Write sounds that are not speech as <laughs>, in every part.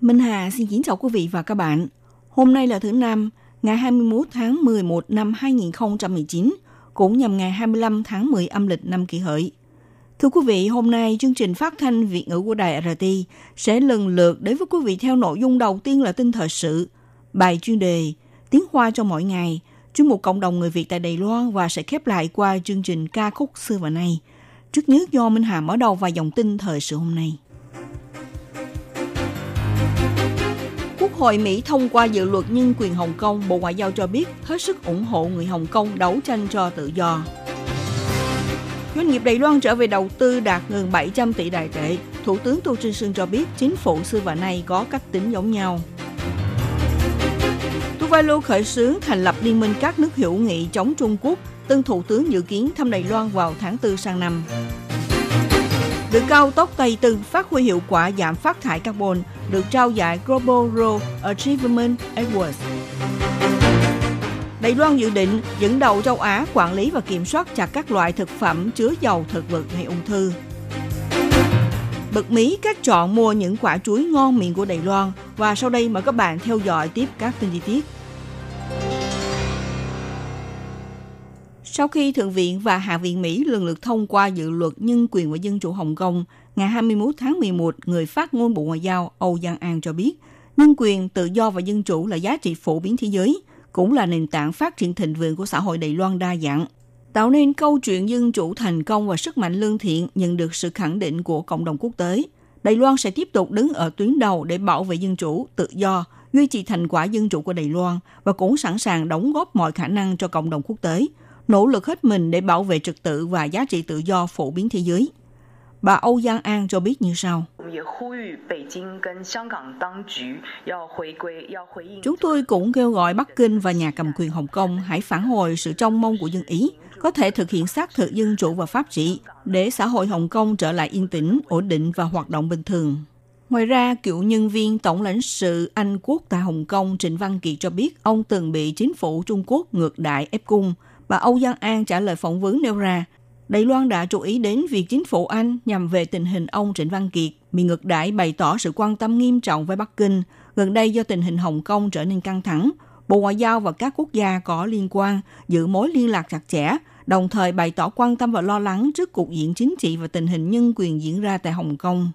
Minh Hà xin kính chào quý vị và các bạn. Hôm nay là thứ Năm, ngày 21 tháng 11 năm 2019, cũng nhằm ngày 25 tháng 10 âm lịch năm kỷ hợi. Thưa quý vị, hôm nay chương trình phát thanh Việt ngữ của Đài RT sẽ lần lượt đến với quý vị theo nội dung đầu tiên là tin thời sự, bài chuyên đề, tiếng hoa cho mỗi ngày, chuyên mục cộng đồng người Việt tại Đài Loan và sẽ khép lại qua chương trình ca khúc xưa và nay. Trước nhất do Minh Hà mở đầu và dòng tin thời sự hôm nay. Hội Mỹ thông qua dự luật nhân quyền Hồng Kông, Bộ Ngoại giao cho biết hết sức ủng hộ người Hồng Kông đấu tranh cho tự do. Doanh nghiệp Đài Loan trở về đầu tư đạt gần 700 tỷ đại tệ. Thủ tướng Tô Trinh Sương cho biết chính phủ xưa và nay có cách tính giống nhau. Tuvalu khởi xướng thành lập liên minh các nước hữu nghị chống Trung Quốc. Tân Thủ tướng dự kiến thăm Đài Loan vào tháng 4 sang năm. Đường cao tốc Tây Tư phát huy hiệu quả giảm phát thải carbon, được trao giải Global Road Achievement Awards. Đài Loan dự định dẫn đầu châu Á quản lý và kiểm soát chặt các loại thực phẩm chứa dầu thực vật gây ung thư. Bật mí cách chọn mua những quả chuối ngon miệng của Đài Loan và sau đây mời các bạn theo dõi tiếp các tin chi tiết. Sau khi Thượng viện và Hạ viện Mỹ lần lượt thông qua dự luật nhân quyền và dân chủ Hồng Kông, ngày 21 tháng 11, người phát ngôn Bộ Ngoại giao Âu Giang An cho biết, nhân quyền, tự do và dân chủ là giá trị phổ biến thế giới, cũng là nền tảng phát triển thịnh vượng của xã hội Đài Loan đa dạng. Tạo nên câu chuyện dân chủ thành công và sức mạnh lương thiện nhận được sự khẳng định của cộng đồng quốc tế. Đài Loan sẽ tiếp tục đứng ở tuyến đầu để bảo vệ dân chủ, tự do, duy trì thành quả dân chủ của Đài Loan và cũng sẵn sàng đóng góp mọi khả năng cho cộng đồng quốc tế, nỗ lực hết mình để bảo vệ trật tự và giá trị tự do phổ biến thế giới. Bà Âu Giang An cho biết như sau. Chúng tôi cũng kêu gọi Bắc Kinh và nhà cầm quyền Hồng Kông hãy phản hồi sự trông mong của dân Ý, có thể thực hiện xác thực dân chủ và pháp trị để xã hội Hồng Kông trở lại yên tĩnh, ổn định và hoạt động bình thường. Ngoài ra, cựu nhân viên Tổng lãnh sự Anh Quốc tại Hồng Kông Trịnh Văn Kiệt cho biết ông từng bị chính phủ Trung Quốc ngược đại ép cung. Bà Âu Giang An trả lời phỏng vấn nêu ra, Đài Loan đã chú ý đến việc chính phủ Anh nhằm về tình hình ông Trịnh Văn Kiệt bị ngược đãi bày tỏ sự quan tâm nghiêm trọng với Bắc Kinh. Gần đây do tình hình Hồng Kông trở nên căng thẳng, Bộ Ngoại giao và các quốc gia có liên quan giữ mối liên lạc chặt chẽ, đồng thời bày tỏ quan tâm và lo lắng trước cuộc diện chính trị và tình hình nhân quyền diễn ra tại Hồng Kông.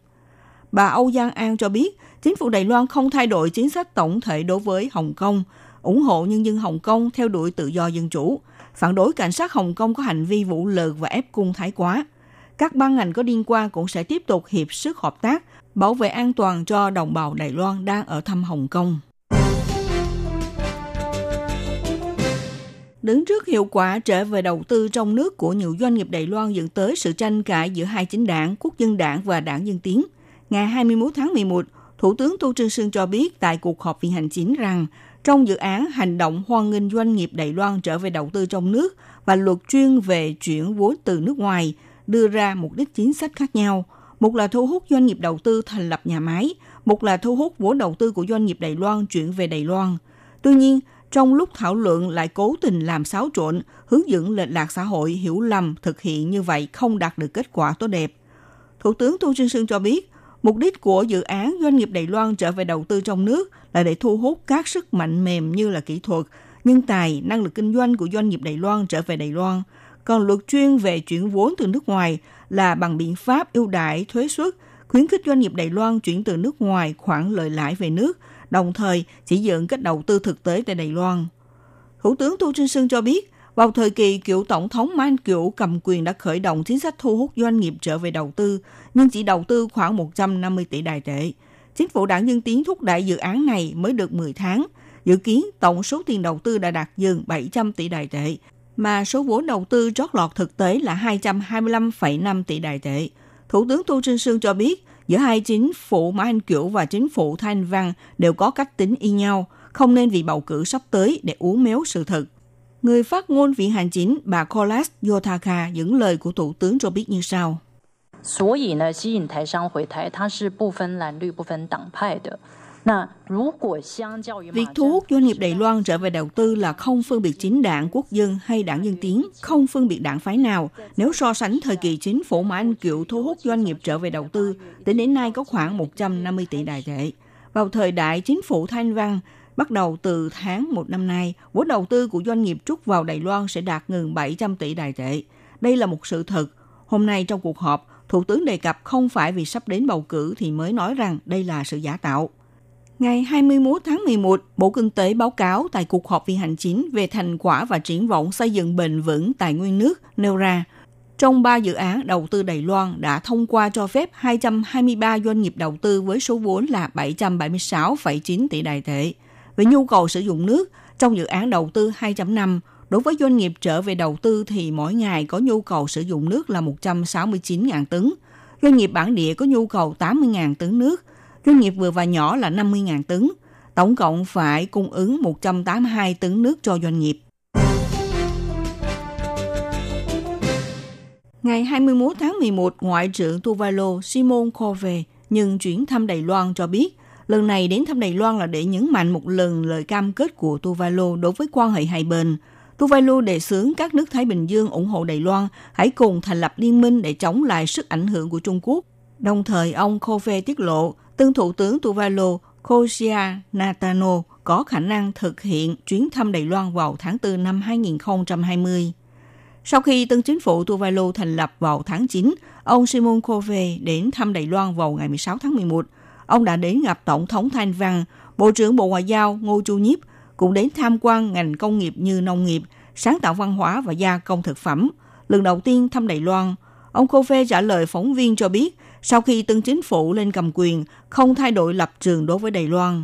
Bà Âu Giang An cho biết, chính phủ Đài Loan không thay đổi chính sách tổng thể đối với Hồng Kông, ủng hộ nhân dân Hồng Kông theo đuổi tự do dân chủ, phản đối cảnh sát Hồng Kông có hành vi vũ lực và ép cung thái quá. Các ban ngành có liên quan cũng sẽ tiếp tục hiệp sức hợp tác, bảo vệ an toàn cho đồng bào Đài Loan đang ở thăm Hồng Kông. Đứng trước hiệu quả trở về đầu tư trong nước của nhiều doanh nghiệp Đài Loan dẫn tới sự tranh cãi giữa hai chính đảng, Quốc dân đảng và đảng Dân Tiến. Ngày 21 tháng 11, Thủ tướng Tô Trương Sương cho biết tại cuộc họp viện hành chính rằng trong dự án hành động hoan nghênh doanh nghiệp Đài Loan trở về đầu tư trong nước và luật chuyên về chuyển vốn từ nước ngoài đưa ra mục đích chính sách khác nhau. Một là thu hút doanh nghiệp đầu tư thành lập nhà máy, một là thu hút vốn đầu tư của doanh nghiệp Đài Loan chuyển về Đài Loan. Tuy nhiên, trong lúc thảo luận lại cố tình làm xáo trộn, hướng dẫn lệch lạc xã hội hiểu lầm thực hiện như vậy không đạt được kết quả tốt đẹp. Thủ tướng Tô Trinh Sương cho biết, Mục đích của dự án doanh nghiệp Đài Loan trở về đầu tư trong nước là để thu hút các sức mạnh mềm như là kỹ thuật, nhân tài, năng lực kinh doanh của doanh nghiệp Đài Loan trở về Đài Loan. Còn luật chuyên về chuyển vốn từ nước ngoài là bằng biện pháp ưu đãi thuế suất, khuyến khích doanh nghiệp Đài Loan chuyển từ nước ngoài khoản lợi lãi về nước, đồng thời chỉ dựng cách đầu tư thực tế tại Đài Loan. Thủ tướng Tô Trinh Sương cho biết, vào thời kỳ cựu Tổng thống Man Kiều cầm quyền đã khởi động chính sách thu hút doanh nghiệp trở về đầu tư, nhưng chỉ đầu tư khoảng 150 tỷ đài tệ. Chính phủ đảng nhân Tiến thúc đẩy dự án này mới được 10 tháng. Dự kiến tổng số tiền đầu tư đã đạt gần 700 tỷ đài tệ, mà số vốn đầu tư trót lọt thực tế là 225,5 tỷ đài tệ. Thủ tướng Tô Trinh Sương cho biết, giữa hai chính phủ Mã Anh Kiểu và chính phủ Thanh Văn đều có cách tính y nhau, không nên vì bầu cử sắp tới để uống méo sự thật. Người phát ngôn Viện Hành Chính bà Kolas Yotaka dẫn lời của Thủ tướng cho biết như sau. 所以呢，吸引台商回台，它是不分蓝绿、不分党派的。Việc thu hút doanh nghiệp Đài Loan trở về đầu tư là không phân biệt chính đảng quốc dân hay đảng dân tiến, không phân biệt đảng phái nào. Nếu so sánh thời kỳ chính phủ mà Anh Kiệu thu hút doanh nghiệp trở về đầu tư, tính đến nay có khoảng 150 tỷ đài tệ. Vào thời đại chính phủ Thanh Văn, bắt đầu từ tháng một năm nay, vốn đầu tư của doanh nghiệp trút vào Đài Loan sẽ đạt gần 700 tỷ đài tệ. Đây là một sự thật. Hôm nay trong cuộc họp, Thủ tướng đề cập không phải vì sắp đến bầu cử thì mới nói rằng đây là sự giả tạo. Ngày 21 tháng 11, Bộ Kinh tế báo cáo tại cuộc họp viên hành chính về thành quả và triển vọng xây dựng bền vững tài nguyên nước nêu ra, trong 3 dự án đầu tư Đài Loan đã thông qua cho phép 223 doanh nghiệp đầu tư với số vốn là 776,9 tỷ đài tệ. Về nhu cầu sử dụng nước, trong dự án đầu tư 2.5, đối với doanh nghiệp trở về đầu tư thì mỗi ngày có nhu cầu sử dụng nước là 169.000 tấn. Doanh nghiệp bản địa có nhu cầu 80.000 tấn nước – doanh nghiệp vừa và nhỏ là 50.000 tấn. Tổng cộng phải cung ứng 182 tấn nước cho doanh nghiệp. Ngày 21 tháng 11, Ngoại trưởng Tuvalu Simon Kove nhưng chuyến thăm Đài Loan cho biết, lần này đến thăm Đài Loan là để nhấn mạnh một lần lời cam kết của Tuvalu đối với quan hệ hai bên. Tuvalu đề xướng các nước Thái Bình Dương ủng hộ Đài Loan hãy cùng thành lập liên minh để chống lại sức ảnh hưởng của Trung Quốc. Đồng thời, ông Kove tiết lộ Tân Thủ tướng Tuvalu Kosia Natano có khả năng thực hiện chuyến thăm Đài Loan vào tháng 4 năm 2020. Sau khi tân chính phủ Tuvalu thành lập vào tháng 9, ông Simon Kove đến thăm Đài Loan vào ngày 16 tháng 11. Ông đã đến gặp Tổng thống Thanh Văn, Bộ trưởng Bộ Ngoại giao Ngô Chu Nhiếp, cũng đến tham quan ngành công nghiệp như nông nghiệp, sáng tạo văn hóa và gia công thực phẩm. Lần đầu tiên thăm Đài Loan, ông Kove trả lời phóng viên cho biết sau khi tân chính phủ lên cầm quyền, không thay đổi lập trường đối với Đài Loan.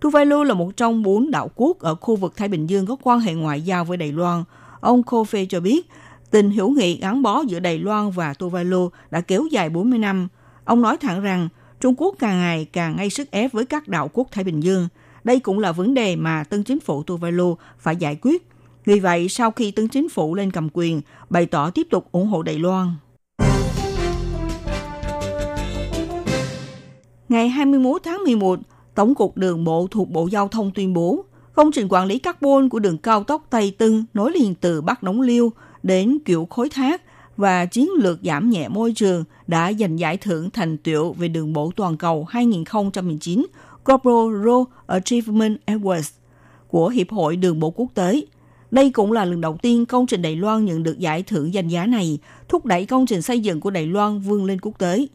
Tuvalu là một trong bốn đảo quốc ở khu vực Thái Bình Dương có quan hệ ngoại giao với Đài Loan. Ông Kofe cho biết, tình hữu nghị gắn bó giữa Đài Loan và Tuvalu đã kéo dài 40 năm. Ông nói thẳng rằng, Trung Quốc càng ngày càng gây sức ép với các đảo quốc Thái Bình Dương. Đây cũng là vấn đề mà tân chính phủ Tuvalu phải giải quyết. Vì vậy, sau khi tân chính phủ lên cầm quyền, bày tỏ tiếp tục ủng hộ Đài Loan. Ngày 21 tháng 11, Tổng cục Đường bộ thuộc Bộ Giao thông tuyên bố công trình quản lý carbon của đường cao tốc Tây Tưng nối liền từ Bắc Đống Liêu đến kiểu khối thác và chiến lược giảm nhẹ môi trường đã giành giải thưởng thành tựu về đường bộ toàn cầu 2019 Global Road Achievement Awards của Hiệp hội Đường bộ Quốc tế. Đây cũng là lần đầu tiên công trình Đài Loan nhận được giải thưởng danh giá này, thúc đẩy công trình xây dựng của Đài Loan vươn lên quốc tế.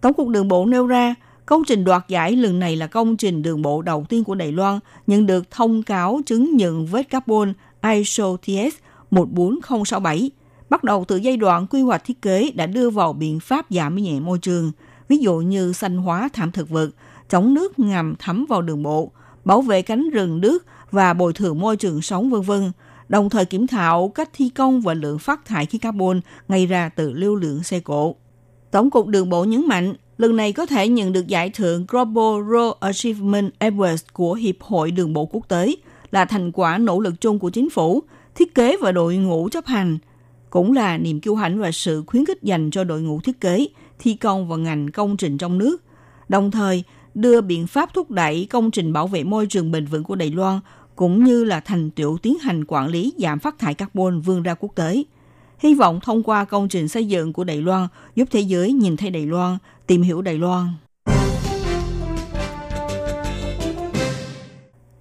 Tổng cục Đường bộ nêu ra, Công trình đoạt giải lần này là công trình đường bộ đầu tiên của Đài Loan nhận được thông cáo chứng nhận vết carbon ISO TS 14067. Bắt đầu từ giai đoạn quy hoạch thiết kế đã đưa vào biện pháp giảm nhẹ môi trường, ví dụ như xanh hóa thảm thực vật, chống nước ngầm thấm vào đường bộ, bảo vệ cánh rừng nước và bồi thường môi trường sống vân vân đồng thời kiểm thảo cách thi công và lượng phát thải khí carbon gây ra từ lưu lượng xe cộ. Tổng cục Đường bộ nhấn mạnh, lần này có thể nhận được giải thưởng Global Road Achievement Awards của Hiệp hội Đường bộ Quốc tế là thành quả nỗ lực chung của chính phủ, thiết kế và đội ngũ chấp hành, cũng là niềm kiêu hãnh và sự khuyến khích dành cho đội ngũ thiết kế, thi công và ngành công trình trong nước. Đồng thời, đưa biện pháp thúc đẩy công trình bảo vệ môi trường bền vững của Đài Loan cũng như là thành tựu tiến hành quản lý giảm phát thải carbon vươn ra quốc tế – hy vọng thông qua công trình xây dựng của Đài Loan giúp thế giới nhìn thấy Đài Loan, tìm hiểu Đài Loan.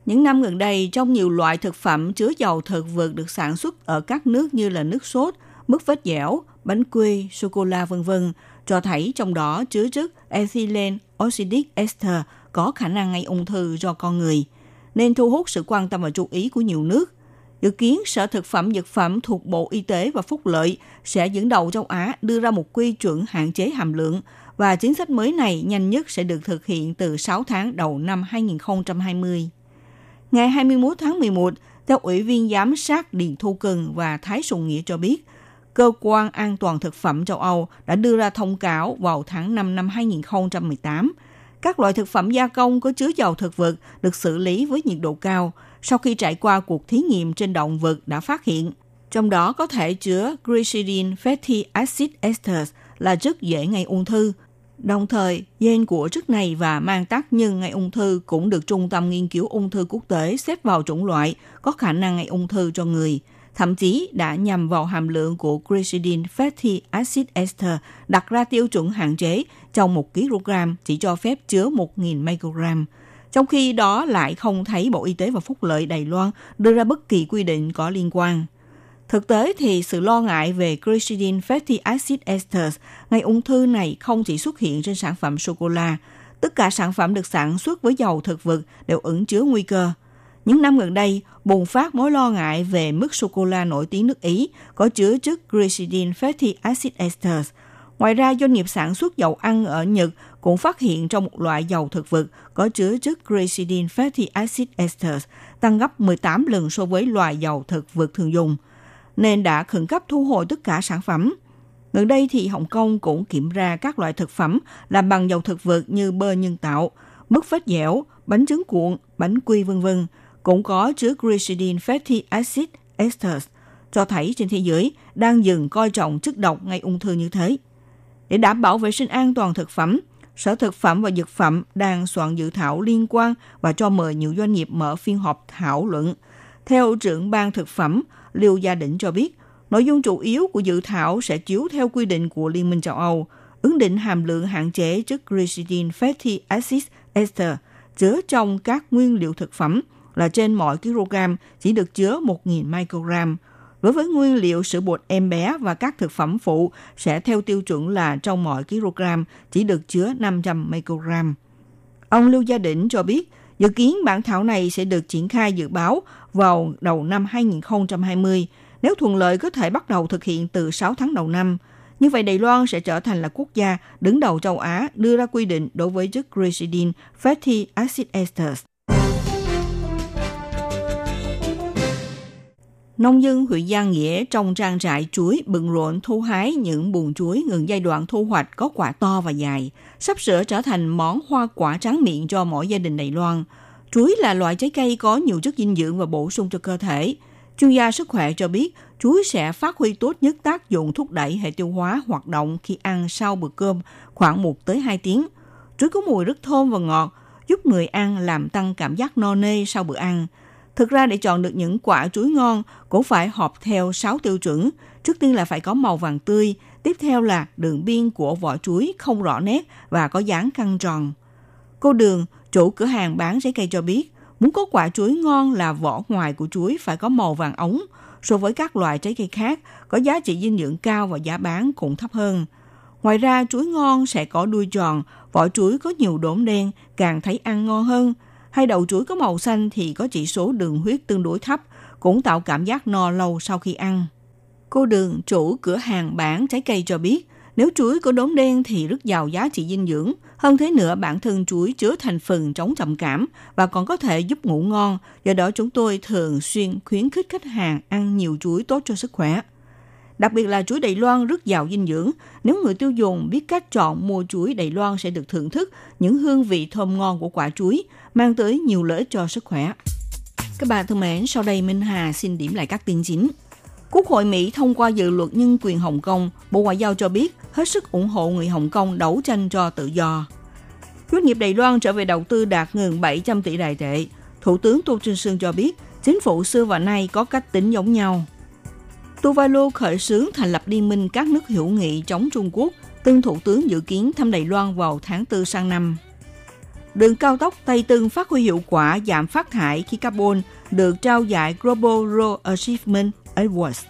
Những năm gần đây, trong nhiều loại thực phẩm chứa dầu thực vật được sản xuất ở các nước như là nước sốt, mứt vết dẻo, bánh quy, sô-cô-la vân vân, cho thấy trong đó chứa chất ethylene oxydic ester có khả năng gây ung thư do con người, nên thu hút sự quan tâm và chú ý của nhiều nước – Dự kiến Sở Thực phẩm Dược phẩm thuộc Bộ Y tế và Phúc lợi sẽ dẫn đầu châu Á đưa ra một quy chuẩn hạn chế hàm lượng và chính sách mới này nhanh nhất sẽ được thực hiện từ 6 tháng đầu năm 2020. Ngày 21 tháng 11, theo Ủy viên Giám sát Điền Thu Cần và Thái Sùng Nghĩa cho biết, Cơ quan An toàn Thực phẩm châu Âu đã đưa ra thông cáo vào tháng 5 năm 2018. Các loại thực phẩm gia công có chứa dầu thực vật được xử lý với nhiệt độ cao sau khi trải qua cuộc thí nghiệm trên động vật đã phát hiện. Trong đó có thể chứa glycerin fatty acid esters là chất dễ gây ung thư. Đồng thời, gen của chất này và mang tác nhân gây ung thư cũng được Trung tâm Nghiên cứu Ung thư Quốc tế xếp vào chủng loại có khả năng gây ung thư cho người – thậm chí đã nhằm vào hàm lượng của glycerin fatty acid ester đặt ra tiêu chuẩn hạn chế trong 1 kg chỉ cho phép chứa 1.000 microgram. Trong khi đó lại không thấy Bộ Y tế và Phúc lợi Đài Loan đưa ra bất kỳ quy định có liên quan. Thực tế thì sự lo ngại về glycerin fatty acid esters gây ung thư này không chỉ xuất hiện trên sản phẩm sô-cô-la. Tất cả sản phẩm được sản xuất với dầu thực vật đều ẩn chứa nguy cơ – những năm gần đây, bùng phát mối lo ngại về mức sô-cô-la nổi tiếng nước Ý có chứa chất glycerin fatty acid esters. Ngoài ra, doanh nghiệp sản xuất dầu ăn ở Nhật cũng phát hiện trong một loại dầu thực vật có chứa chất glycerin fatty acid esters tăng gấp 18 lần so với loại dầu thực vật thường dùng, nên đã khẩn cấp thu hồi tất cả sản phẩm. Gần đây thì Hồng Kông cũng kiểm ra các loại thực phẩm làm bằng dầu thực vật như bơ nhân tạo, mứt phết dẻo, bánh trứng cuộn, bánh quy vân vân cũng có chứa glycerin fatty acid esters, cho thấy trên thế giới đang dừng coi trọng chất độc gây ung thư như thế. Để đảm bảo vệ sinh an toàn thực phẩm, Sở Thực phẩm và Dược phẩm đang soạn dự thảo liên quan và cho mời nhiều doanh nghiệp mở phiên họp thảo luận. Theo trưởng ban thực phẩm, Liêu Gia Định cho biết, nội dung chủ yếu của dự thảo sẽ chiếu theo quy định của Liên minh châu Âu, ứng định hàm lượng hạn chế chất glycerin fatty acid ester chứa trong các nguyên liệu thực phẩm – là trên mỗi kg chỉ được chứa 1.000 microgram. Đối với nguyên liệu sữa bột em bé và các thực phẩm phụ sẽ theo tiêu chuẩn là trong mỗi kg chỉ được chứa 500 microgram. Ông Lưu Gia Định cho biết, dự kiến bản thảo này sẽ được triển khai dự báo vào đầu năm 2020. Nếu thuận lợi có thể bắt đầu thực hiện từ 6 tháng đầu năm. Như vậy Đài Loan sẽ trở thành là quốc gia đứng đầu châu Á đưa ra quy định đối với chất glycerin fatty acid esters. Nông dân huyện Giang Nghĩa trong trang trại chuối bận rộn thu hái những buồn chuối ngừng giai đoạn thu hoạch có quả to và dài, sắp sửa trở thành món hoa quả tráng miệng cho mỗi gia đình Đài Loan. Chuối là loại trái cây có nhiều chất dinh dưỡng và bổ sung cho cơ thể. Chuyên gia sức khỏe cho biết chuối sẽ phát huy tốt nhất tác dụng thúc đẩy hệ tiêu hóa hoạt động khi ăn sau bữa cơm khoảng 1 tới 2 tiếng. Chuối có mùi rất thơm và ngọt, giúp người ăn làm tăng cảm giác no nê sau bữa ăn – Thực ra để chọn được những quả chuối ngon cũng phải họp theo 6 tiêu chuẩn. Trước tiên là phải có màu vàng tươi, tiếp theo là đường biên của vỏ chuối không rõ nét và có dáng căng tròn. Cô Đường, chủ cửa hàng bán trái cây cho biết, muốn có quả chuối ngon là vỏ ngoài của chuối phải có màu vàng ống, so với các loại trái cây khác có giá trị dinh dưỡng cao và giá bán cũng thấp hơn. Ngoài ra, chuối ngon sẽ có đuôi tròn, vỏ chuối có nhiều đốm đen, càng thấy ăn ngon hơn – hay đậu chuối có màu xanh thì có chỉ số đường huyết tương đối thấp, cũng tạo cảm giác no lâu sau khi ăn. Cô Đường, chủ cửa hàng bán trái cây cho biết, nếu chuối có đốm đen thì rất giàu giá trị dinh dưỡng. Hơn thế nữa, bản thân chuối chứa thành phần chống trầm cảm và còn có thể giúp ngủ ngon. Do đó chúng tôi thường xuyên khuyến khích khách hàng ăn nhiều chuối tốt cho sức khỏe. Đặc biệt là chuối Đài Loan rất giàu dinh dưỡng. Nếu người tiêu dùng biết cách chọn mua chuối Đài Loan sẽ được thưởng thức những hương vị thơm ngon của quả chuối, mang tới nhiều lợi ích cho sức khỏe. Các bạn thân mến, sau đây Minh Hà xin điểm lại các tin chính. Quốc hội Mỹ thông qua dự luật nhân quyền Hồng Kông, Bộ Ngoại giao cho biết hết sức ủng hộ người Hồng Kông đấu tranh cho tự do. Doanh nghiệp Đài Loan trở về đầu tư đạt gần 700 tỷ đài tệ. Thủ tướng Tô Trinh Sương cho biết, chính phủ xưa và nay có cách tính giống nhau. Tuvalu khởi xướng thành lập liên minh các nước hữu nghị chống Trung Quốc, tân thủ tướng dự kiến thăm Đài Loan vào tháng 4 sang năm. Đường cao tốc Tây Tương phát huy hiệu quả giảm phát thải khí carbon được trao giải Global Road Achievement Awards.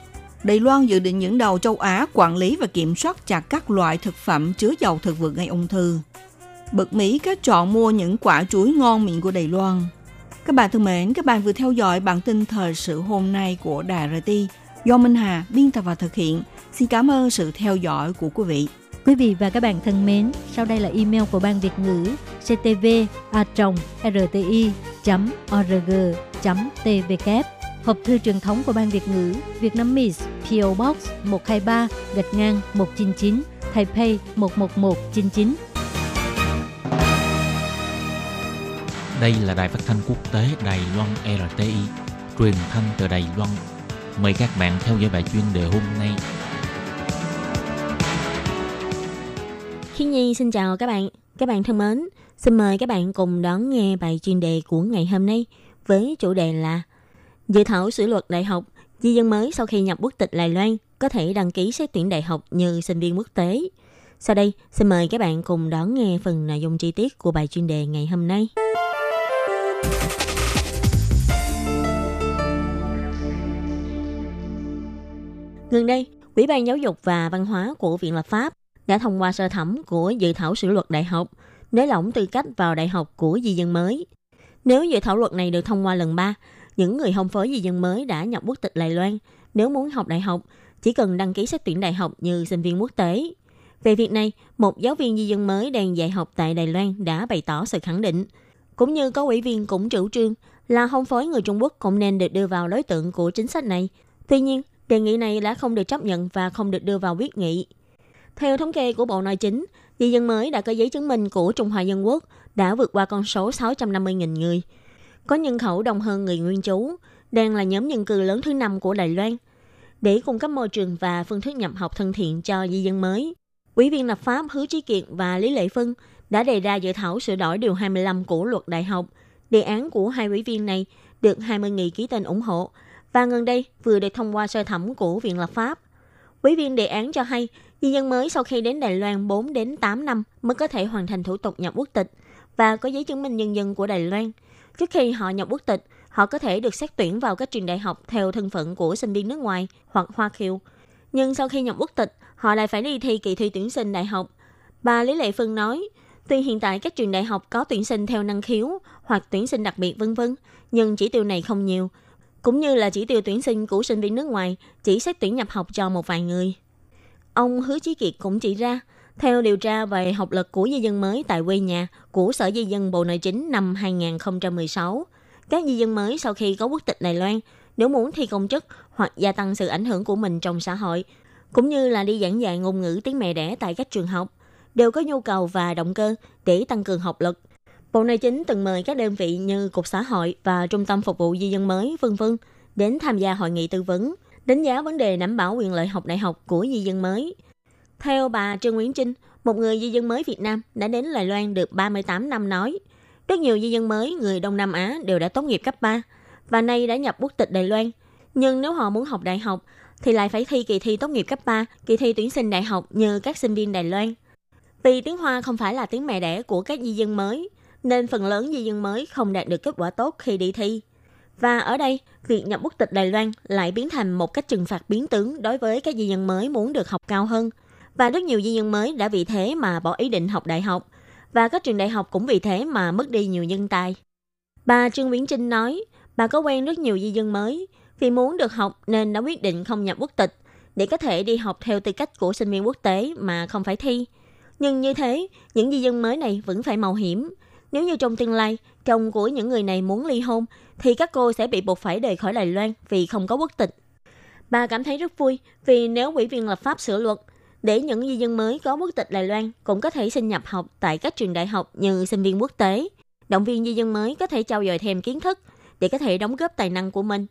Đài Loan dự định những đầu châu Á quản lý và kiểm soát chặt các loại thực phẩm chứa dầu thực vật gây ung thư. Bực Mỹ các chọn mua những quả chuối ngon miệng của Đài Loan. Các bạn thân mến, các bạn vừa theo dõi bản tin thời sự hôm nay của Đài RT do Minh Hà biên tập và thực hiện. Xin cảm ơn sự theo dõi của quý vị. Quý vị và các bạn thân mến, sau đây là email của Ban Việt ngữ ctv a rti org tvk hộp thư truyền thống của Ban Việt ngữ Việt Nam Miss PO Box 123 gạch ngang 199 Taipei 11199. Đây là đài phát thanh quốc tế Đài Loan RTI, truyền thanh từ Đài Loan. Mời các bạn theo dõi bài chuyên đề hôm nay. Khiến Nhi xin chào các bạn. Các bạn thân mến, xin mời các bạn cùng đón nghe bài chuyên đề của ngày hôm nay với chủ đề là Dự thảo sửa luật đại học, di dân mới sau khi nhập quốc tịch Đài Loan có thể đăng ký xét tuyển đại học như sinh viên quốc tế. Sau đây, xin mời các bạn cùng đón nghe phần nội dung chi tiết của bài chuyên đề ngày hôm nay. Gần đây, Ủy ban Giáo dục và Văn hóa của Viện Lập pháp đã thông qua sơ thẩm của dự thảo sửa luật đại học, nới lỏng tư cách vào đại học của di dân mới. Nếu dự thảo luật này được thông qua lần 3, những người hôn phối di dân mới đã nhập quốc tịch Đài Loan, nếu muốn học đại học, chỉ cần đăng ký xét tuyển đại học như sinh viên quốc tế. Về việc này, một giáo viên di dân mới đang dạy học tại Đài Loan đã bày tỏ sự khẳng định. Cũng như có ủy viên cũng chủ trương là hôn phối người Trung Quốc cũng nên được đưa vào đối tượng của chính sách này. Tuy nhiên, đề nghị này đã không được chấp nhận và không được đưa vào quyết nghị. Theo thống kê của Bộ Nội chính, di dân mới đã có giấy chứng minh của Trung Hoa Dân Quốc đã vượt qua con số 650.000 người. Có nhân khẩu đông hơn người nguyên trú, đang là nhóm dân cư lớn thứ năm của Đài Loan. Để cung cấp môi trường và phương thức nhập học thân thiện cho di dân mới, Ủy viên lập pháp Hứa Trí Kiệt và Lý Lệ Phân đã đề ra dự thảo sửa đổi điều 25 của luật đại học. Đề án của hai ủy viên này được 20 người ký tên ủng hộ và gần đây vừa được thông qua sơ thẩm của Viện Lập pháp. Ủy viên đề án cho hay, di dân mới sau khi đến Đài Loan 4 đến 8 năm mới có thể hoàn thành thủ tục nhập quốc tịch và có giấy chứng minh nhân dân của Đài Loan. Trước khi họ nhập quốc tịch, họ có thể được xét tuyển vào các trường đại học theo thân phận của sinh viên nước ngoài hoặc hoa kiều. Nhưng sau khi nhập quốc tịch, họ lại phải đi thi kỳ thi tuyển sinh đại học. Bà Lý Lệ Phương nói, tuy hiện tại các trường đại học có tuyển sinh theo năng khiếu hoặc tuyển sinh đặc biệt vân vân, nhưng chỉ tiêu này không nhiều, cũng như là chỉ tiêu tuyển sinh của sinh viên nước ngoài chỉ xét tuyển nhập học cho một vài người. Ông Hứa Chí Kiệt cũng chỉ ra, theo điều tra về học lực của di dân mới tại quê nhà của Sở Di dân Bộ Nội chính năm 2016, các di dân mới sau khi có quốc tịch Đài Loan, nếu muốn thi công chức hoặc gia tăng sự ảnh hưởng của mình trong xã hội, cũng như là đi giảng dạy ngôn ngữ tiếng mẹ đẻ tại các trường học, đều có nhu cầu và động cơ để tăng cường học lực. Bộ Nội chính từng mời các đơn vị như Cục Xã hội và Trung tâm Phục vụ Di dân mới, vân vân đến tham gia hội nghị tư vấn, đánh giá vấn đề đảm bảo quyền lợi học đại học của di dân mới. Theo bà Trương Nguyễn Trinh, một người di dân mới Việt Nam đã đến Đài Loan được 38 năm nói, rất nhiều di dân mới người Đông Nam Á đều đã tốt nghiệp cấp 3 và nay đã nhập quốc tịch Đài Loan. Nhưng nếu họ muốn học đại học thì lại phải thi kỳ thi tốt nghiệp cấp 3, kỳ thi tuyển sinh đại học như các sinh viên Đài Loan. Vì tiếng Hoa không phải là tiếng mẹ đẻ của các di dân mới, nên phần lớn di dân mới không đạt được kết quả tốt khi đi thi. Và ở đây, việc nhập quốc tịch Đài Loan lại biến thành một cách trừng phạt biến tướng đối với các di dân mới muốn được học cao hơn. Và rất nhiều di dân mới đã vì thế mà bỏ ý định học đại học. Và các trường đại học cũng vì thế mà mất đi nhiều nhân tài. Bà Trương Viễn Trinh nói, bà có quen rất nhiều di dân mới. Vì muốn được học nên đã quyết định không nhập quốc tịch để có thể đi học theo tư cách của sinh viên quốc tế mà không phải thi. Nhưng như thế, những di dân mới này vẫn phải mạo hiểm. Nếu như trong tương lai, chồng của những người này muốn ly hôn, thì các cô sẽ bị buộc phải rời khỏi Đài Loan vì không có quốc tịch. Bà cảm thấy rất vui vì nếu ủy viên lập pháp sửa luật, để những di dân mới có quốc tịch Đài Loan cũng có thể xin nhập học tại các trường đại học như sinh viên quốc tế. Động viên di dân mới có thể trao dồi thêm kiến thức để có thể đóng góp tài năng của mình.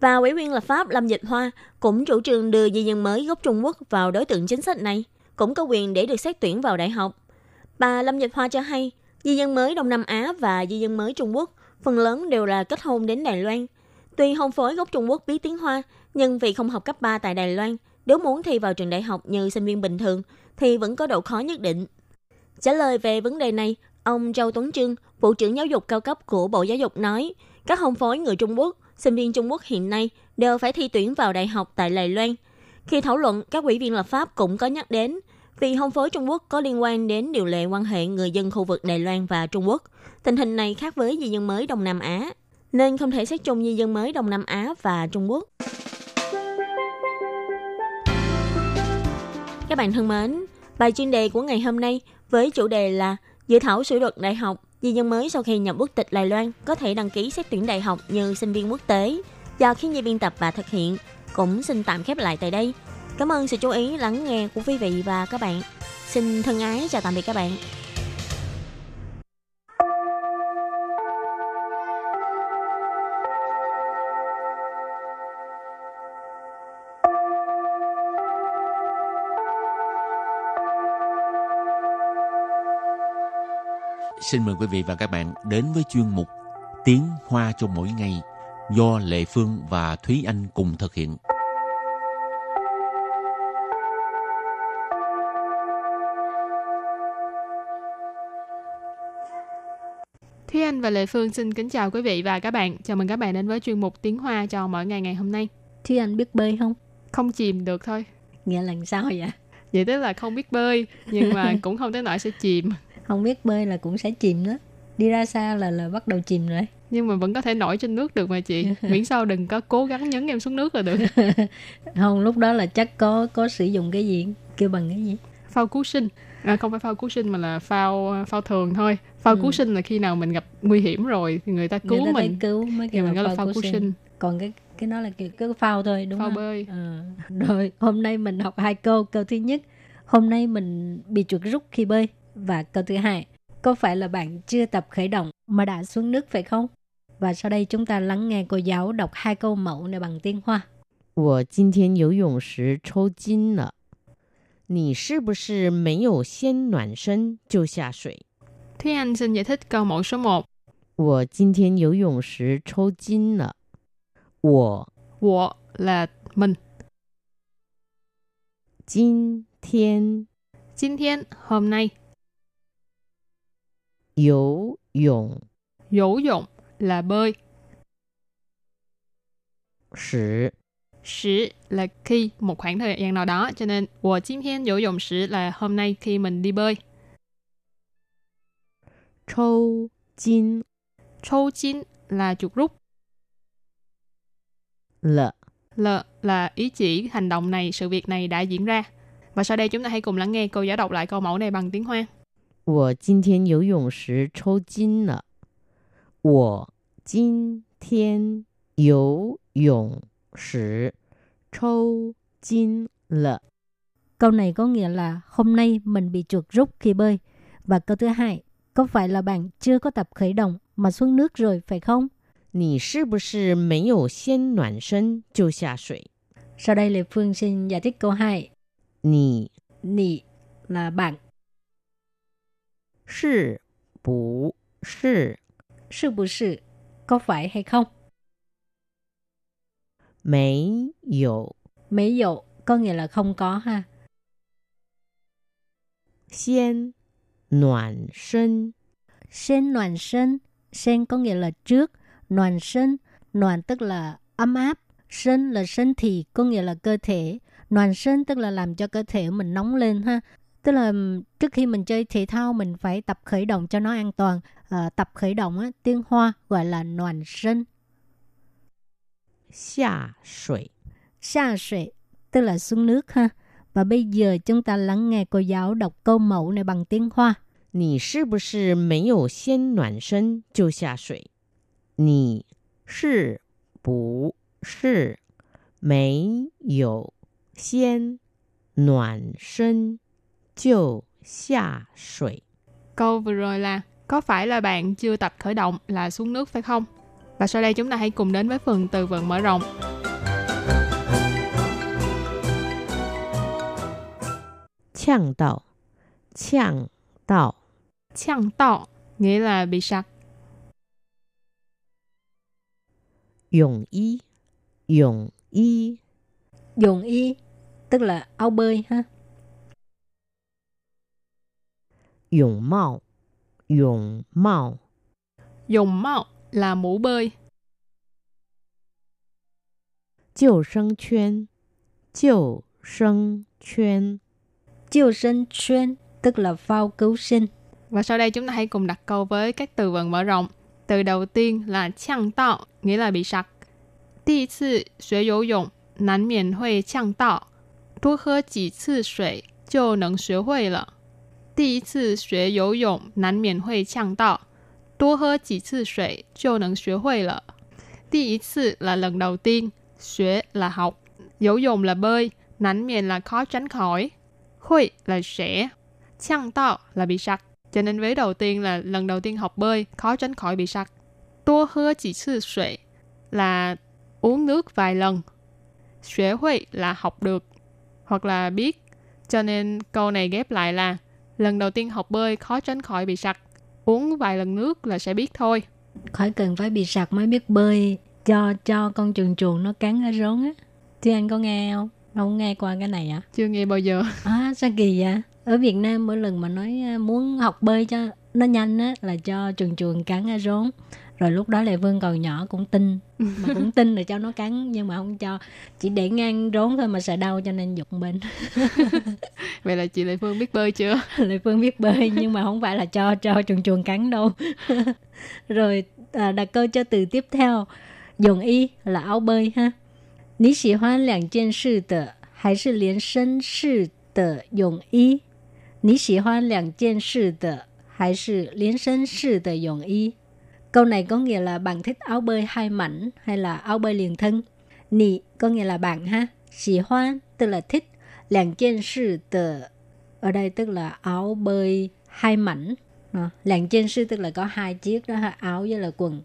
Và ủy viên lập pháp Lâm Dịch Hoa cũng chủ trương đưa di dân mới gốc Trung Quốc vào đối tượng chính sách này, cũng có quyền để được xét tuyển vào đại học. Bà Lâm Dịch Hoa cho hay, di dân mới Đông Nam Á và di dân mới Trung Quốc phần lớn đều là kết hôn đến Đài Loan. Tuy hôn phối gốc Trung Quốc biết tiếng Hoa, nhưng vì không học cấp 3 tại Đài Loan, nếu muốn thi vào trường đại học như sinh viên bình thường thì vẫn có độ khó nhất định. Trả lời về vấn đề này, ông Châu Tuấn Trương, Bộ trưởng Giáo dục cao cấp của Bộ Giáo dục nói, các hôn phối người Trung Quốc, sinh viên Trung Quốc hiện nay đều phải thi tuyển vào đại học tại Đài Loan. Khi thảo luận, các ủy viên lập pháp cũng có nhắc đến, vì hôn phối Trung Quốc có liên quan đến điều lệ quan hệ người dân khu vực Đài Loan và Trung Quốc. Tình hình này khác với di dân mới Đông Nam Á, nên không thể xét chung di dân mới Đông Nam Á và Trung Quốc. Các bạn thân mến, bài chuyên đề của ngày hôm nay với chủ đề là Dự thảo sửa luật đại học, di dân mới sau khi nhập quốc tịch Đài Loan có thể đăng ký xét tuyển đại học như sinh viên quốc tế Do khi nhi biên tập và thực hiện cũng xin tạm khép lại tại đây. Cảm ơn sự chú ý, lắng nghe của quý vị và các bạn. Xin thân ái chào tạm biệt các bạn. Xin mời quý vị và các bạn đến với chuyên mục Tiếng Hoa cho mỗi ngày do Lệ Phương và Thúy Anh cùng thực hiện. Thúy Anh và Lệ Phương xin kính chào quý vị và các bạn. Chào mừng các bạn đến với chuyên mục Tiếng Hoa cho mỗi ngày ngày hôm nay. Thúy Anh biết bơi không? Không chìm được thôi. Nghĩa là sao vậy? Vậy tức là không biết bơi, nhưng mà <laughs> cũng không tới nỗi sẽ chìm. Không biết bơi là cũng sẽ chìm đó. Đi ra xa là là bắt đầu chìm rồi. Nhưng mà vẫn có thể nổi trên nước được mà chị. <laughs> Miễn sao đừng có cố gắng nhấn em xuống nước là được. <laughs> không, lúc đó là chắc có có sử dụng cái gì? Kêu bằng cái gì? Phao cứu sinh À, không phải phao cứu sinh mà là phao phao thường thôi. Phao Ừ. cứu sinh là khi nào mình gặp nguy hiểm rồi thì người ta cứu Người ta phải mình. cứu mới Thì kêu mình là gọi là phao cứu sinh. Còn cái cái đó là kiểu cái phao thôi đúng Phao không? bơi. Ờ, rồi hôm nay mình học hai câu. Câu thứ nhất, hôm nay mình bị chuột rút khi bơi. Và câu thứ hai, có phải là bạn chưa tập khởi động mà đã xuống nước phải không? Và sau đây chúng ta lắng nghe cô giáo đọc hai câu mẫu này bằng tiếng Hoa. 我今天游泳时抽筋了， 你是不是没有先暖身就下水？ Thúy Anh xin giải thích câu mẫu số 1. 我今天游泳时抽筋了，我 Wo là mình. 今天 今天, hôm nay. 游泳 Dỗ dụng là bơi. 时 Sử là khi một khoảng thời gian nào đó. Cho nên, 我今天游泳时 là hôm nay khi mình đi bơi. 抽筋 Châu chín là chuột rút. 了， L là ý chỉ hành động này, sự việc này đã diễn ra. Và sau đây chúng ta hãy cùng lắng nghe cô giáo đọc lại câu mẫu này bằng tiếng Hoa. 我今天游泳时抽筋了，我今天游泳 时抽筋了。 Câu này có nghĩa là hôm nay mình bị chuột rút khi bơi. Và câu thứ hai, có phải là bạn chưa có tập khởi động mà xuống nước rồi phải không? 你是不是没有先暖身就下水？ Sau đây Lê Phương xin giải thích câu 2. 你 Nị là bạn, 是不是 sư bù sự, có phải hay không? Mấy dụ. Mấy dụ có nghĩa là không có ha. Xiên Noạn sinh Sinh noạn sinh Sinh có nghĩa là trước. Noạn sinh Noạn tức là ấm áp. Sinh là sinh thì có nghĩa là cơ thể. Noạn sinh tức là làm cho cơ thể mình nóng lên ha. Tức là trước khi mình chơi thể thao mình phải tập khởi động cho nó an toàn. À, tập khởi động á, tiếng hoa gọi là noàn sinh 下水。 Xa sệ tức là xuống nước ha. Và bây giờ chúng ta lắng nghe cô giáo đọc câu mẫu này bằng tiếng Hoa. 你是不是没有先暖身就下水？你是不是没有先暖身就下水？ Câu vừa rồi là có phải là bạn chưa tập khởi động là xuống nước phải không? Và sau đây chúng ta hãy cùng đến với phần từ vựng mở rộng. Chàng đạo Chàng đạo Chàng đạo nghĩa là bị sặc. Dùng y Dùng y Dùng y tức là áo bơi ha. Dùng mạo Dùng mạo Dùng mạo là mũ bơi. Chiều sân chuyên Chiều sân chuyên Chiều sân chuyên tức là phao cứu sinh. Và sau đây chúng ta hãy cùng đặt câu với các từ vựng mở rộng. Từ đầu tiên là chăng tạo, nghĩa là bị sặc. Đi sư xuế dụng, nán miền huê chăng tạo. Tố hơ chỉ sư suy, chô nâng xuế huê lợ. Đi sư xuế dụng, nán miền huê chăng tạo. 多喝几次水就能学会了。 Đi ý次 là lần đầu tiên, xuế là học, dấu dùng là bơi, nánh miền là khó tránh khỏi, hội là sẽ, chăng tạo là bị sặc. Cho nên vế đầu tiên là lần đầu tiên học bơi, khó tránh khỏi bị sặc. Tua hơ chỉ sư suy là uống nước vài lần. Xuế hội là học được hoặc là biết. Cho nên câu này ghép lại là lần đầu tiên học bơi khó tránh khỏi bị sặc. Uống vài lần nước là sẽ biết thôi. khỏi cần phải bị sặc mới biết bơi cho cho con chuồn chuồn nó cắn ở rốn á. Chứ anh có nghe không? Không nghe qua cái này à? Chưa nghe bao giờ. à sao kỳ vậy? Ở Việt Nam mỗi lần mà nói à, muốn học bơi cho nó nhanh á là cho chuồn chuồn cắn ở rốn rồi lúc đó lệ vương còn nhỏ cũng tin. Mà cũng tin là cho nó cắn nhưng mà không cho. Chỉ để ngang rốn thôi mà sợ đau cho nên giục bên. <laughs> Vậy là chị lệ phương biết bơi chưa? <laughs> Lệ phương biết bơi nhưng mà không phải là cho cho chuồn chuồn cắn đâu. <laughs> Rồi à, đặt câu cho từ tiếp theo. Dùng y là áo bơi ha. Nǐ xì hoán lǎng jiān shì de hài shì lián shén shì de yǒng y? Nǐ xì hoán lǎng jiān shì de hài shì lián shén shì de yǒng y? Câu này có nghĩa là bạn thích áo bơi hai mảnh hay là áo bơi liền thân. Nì có nghĩa là bạn ha. Xì hoan tức là thích. Làng trên sư tờ. Ở đây tức là áo bơi hai mảnh. Ờ, à, làng trên sư tức là có hai chiếc đó ha. Áo với là quần.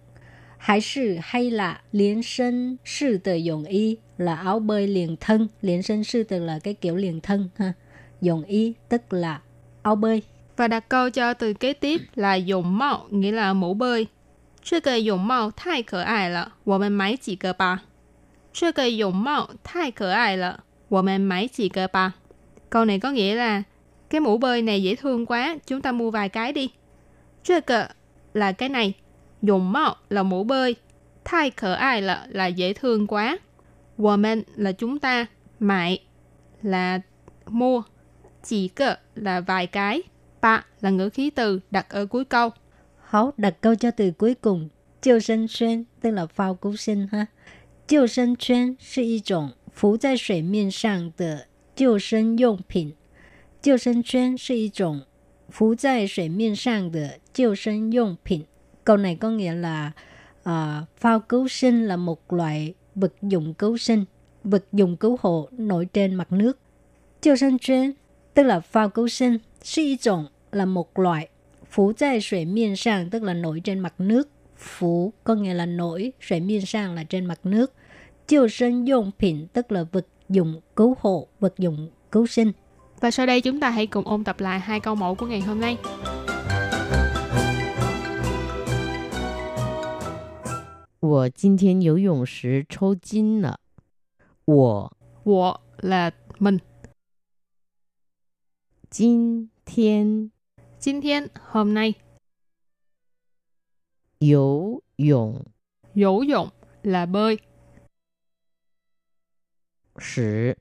Hải sư hay là liền sinh sư tờ dụng y là áo bơi liền thân. Liền sinh sư tức là cái kiểu liền thân ha. Dụng y tức là áo bơi. Và đặt câu cho từ kế tiếp là dụng mạo nghĩa là mũ bơi. 这个泳帽太可爱了，我们买几个吧。这个泳帽太可爱了，我们买几个吧。Câu này có nghĩa là cái mũ bơi này dễ thương quá, chúng ta mua vài cái đi. 这个 là cái này, dùng mạo là mũ bơi,太可爱了 là dễ thương quá. 我们 là chúng ta, mại là mua, chỉ cơ là vài cái, ba là ngữ khí từ đặt ở cuối câu. Hảo, đặt câu cho từ cuối cùng. Chiêu sinh chuyên tức là phao cứu sinh ha. Chiêu sinh chuyên là một种浮在水面上的救生用品。救生圈是一种浮在水面上的救生用品。Câu này có nghĩa là à, phao cứu sinh là một loại vật dụng cứu sinh, vật dụng cứu hộ nổi trên mặt nước. Chiêu sinh chuyên tức là phao cứu sinh, là một种là một loại Phủ tại水面上 tức là nổi trên mặt nước. Phủ có nghĩa là nổi,水面上 là trên mặt nước. Chiêu sinh dụng品tức là vật dụng cứu hộ, vật dụng cứu sinh. Và sau đây chúng ta hãy cùng ôn tập lại hai câu mẫu của ngày hôm nay. 我今天游泳时抽筋了。我 Wo là mình. 今天 今天 hôm nay. 游泳 Dỗ dụng là bơi. 时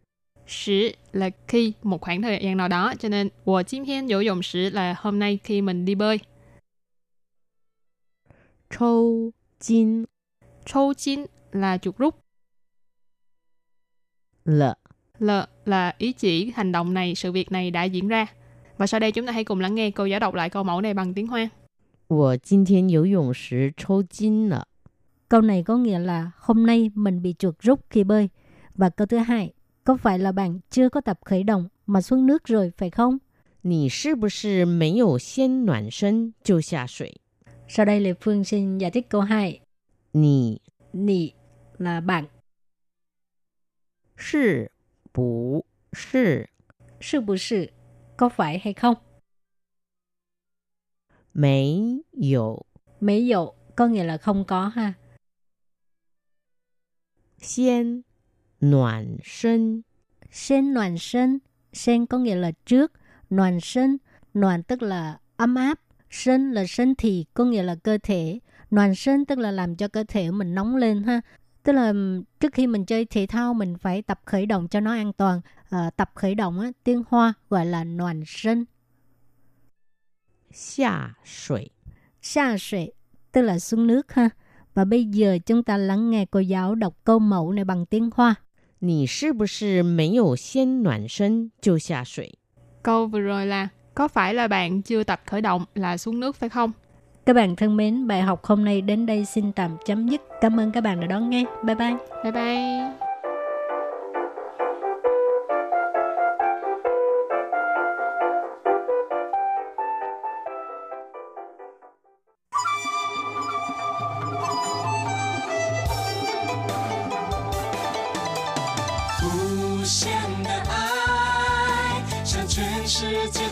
Sử là khi một khoảng thời gian nào đó. Cho nên, 我今天游泳时 là hôm nay khi mình đi bơi. 抽筋 Châu chín là chuột rút. 了。 L là ý chỉ hành động này, sự việc này đã diễn ra. Và sau đây chúng ta hãy cùng lắng nghe cô giáo đọc lại câu mẫu này bằng tiếng Hoa. 我今天游泳时抽筋了。 Câu này có nghĩa là hôm nay mình bị chuột rút khi bơi. Và câu thứ hai, có phải là bạn chưa có tập khởi động mà xuống nước rồi phải không? 你是不是没有先暖身就下水？ Sau đây Lê Phương xin giải thích câu 2. 你 Nị là bạn, 是不是 sư bù sự, có phải hay không? Mấy dụ? Mấy dụ có nghĩa là không có ha. Xiên Noạn sinh Sen noạn sinh Sen có nghĩa là trước. Noạn sinh Noạn tức là ấm áp. Sinh là sinh thì có nghĩa là cơ thể. Noạn sinh tức là làm cho cơ thể mình nóng lên ha. Tức là trước khi mình chơi thể thao mình phải tập khởi động cho nó an toàn À, tập khởi động á, tiếng Hoa gọi là noàn sân. 下水？ Xa sệ tức là xuống nước ha. Và bây giờ chúng ta lắng nghe cô giáo đọc câu mẫu này bằng tiếng Hoa. 你是不是没有先暖身就下水？ Câu vừa rồi là có phải là bạn chưa tập khởi động là xuống nước phải không? Các bạn thân mến, bài học hôm nay đến đây xin tạm chấm dứt. Cảm ơn các bạn đã đón nghe. Bye bye. Bye bye.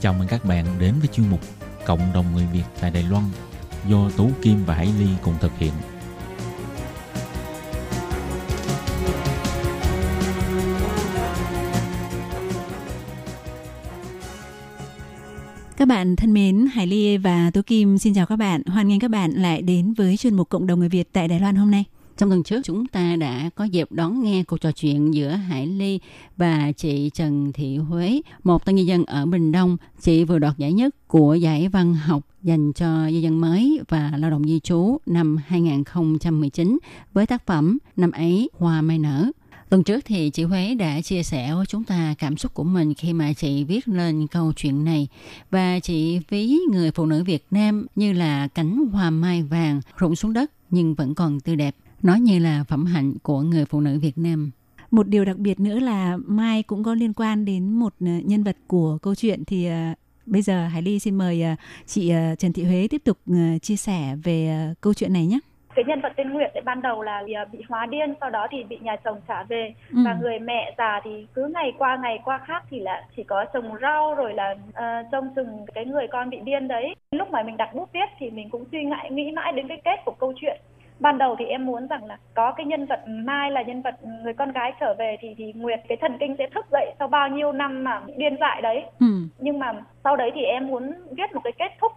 Chào mừng các bạn đến với chuyên mục Cộng đồng người Việt tại Đài Loan do Tú Kim và Hải Ly cùng thực hiện. Các bạn thân mến, Hải Ly và Tú Kim xin chào các bạn. Hoan nghênh các bạn lại đến với chuyên mục Cộng đồng người Việt tại Đài Loan hôm nay. Trong tuần trước chúng ta đã có dịp đón nghe cuộc trò chuyện giữa Hải Ly và chị Trần Thị Huế, một tân nhân dân ở Bình Đông. Chị vừa đoạt giải nhất của giải văn học dành cho di dân mới và lao động di trú năm 2019 với tác phẩm Năm ấy Hoa Mai Nở. Tuần trước thì chị Huế đã chia sẻ với chúng ta cảm xúc của mình khi mà chị viết lên câu chuyện này và chị ví người phụ nữ Việt Nam như là cánh hoa mai vàng rụng xuống đất nhưng vẫn còn tươi đẹp, nói như là phẩm hạnh của người phụ nữ Việt Nam. Một điều đặc biệt nữa là Mai cũng có liên quan đến một ờ, nhân vật của câu chuyện thì ờ, bây giờ Hải Ly xin mời ờ, chị Trần Thị Huế tiếp tục chia sẻ về câu chuyện này nhé cái nhân vật tên Nguyệt ban đầu là bị hóa điên sau đó thì bị nhà chồng trả về ừ. và người mẹ già thì cứ ngày qua ngày qua khác thì là chỉ có trồng rau rồi là uh, trông chừng cái người con bị điên đấy lúc mà mình đặt bút viết thì mình cũng suy ngại nghĩ mãi đến cái kết của câu chuyện ban đầu thì em muốn rằng là có cái nhân vật mai là nhân vật người con gái trở về thì thì nguyệt cái thần kinh sẽ thức dậy sau bao nhiêu năm mà điên dại đấy ừ. nhưng mà sau đấy thì em muốn viết một cái kết thúc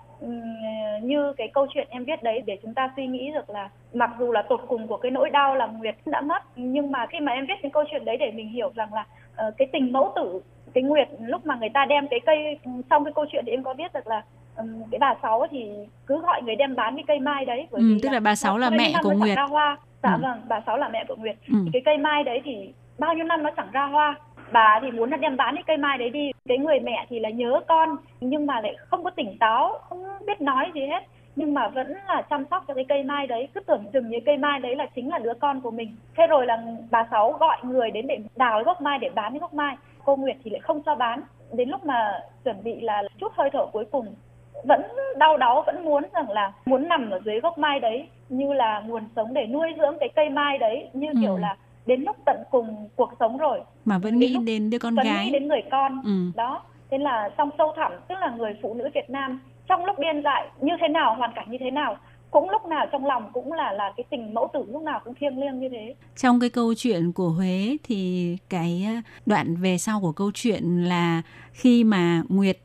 như cái câu chuyện em viết đấy để chúng ta suy nghĩ được là mặc dù là tột cùng của cái nỗi đau là Nguyệt đã mất nhưng mà khi mà em viết cái câu chuyện đấy để mình hiểu rằng là uh, cái tình mẫu tử cái Nguyệt lúc mà người ta đem cái cây trong cái câu chuyện thì em có biết được là um, cái bà sáu thì cứ gọi người đem bán cái cây mai đấy bởi ừ, vì tức là, là bà sáu là mẹ của Nguyệt. ra hoa. Dạ ừ. vâng bà sáu là mẹ của Nguyệt. Ừ. thì cái cây mai đấy thì bao nhiêu năm nó chẳng ra hoa. Bà thì muốn là đem bán cái cây mai đấy đi. Cái người mẹ thì là nhớ con nhưng mà lại không có tỉnh táo không biết nói gì hết. Nhưng mà vẫn là chăm sóc cho cái cây mai đấy. Cứ tưởng chừng như cây mai đấy là chính là đứa con của mình. Thế rồi là bà sáu gọi người đến để đào cái gốc mai để bán cái gốc mai. Cô nguyệt thì lại không cho bán. Đến lúc mà chuẩn bị là chút hơi thở cuối cùng vẫn đau đáu vẫn muốn rằng là muốn nằm ở dưới gốc mai đấy như là nguồn sống để nuôi dưỡng cái cây mai đấy như ừ. kiểu là đến lúc tận cùng cuộc sống rồi mà vẫn nghĩ đến, đến đứa con vẫn gái nghĩ đến người con ừ. đó thế là trong sâu thẳm tức là người phụ nữ Việt Nam trong lúc điên dại như thế nào hoàn cảnh như thế nào cũng lúc nào trong lòng cũng là là cái tình mẫu tử lúc nào cũng thiêng liêng như thế. Trong cái câu chuyện của Huế thì cái ờ, đoạn về sau của câu chuyện là khi mà Nguyệt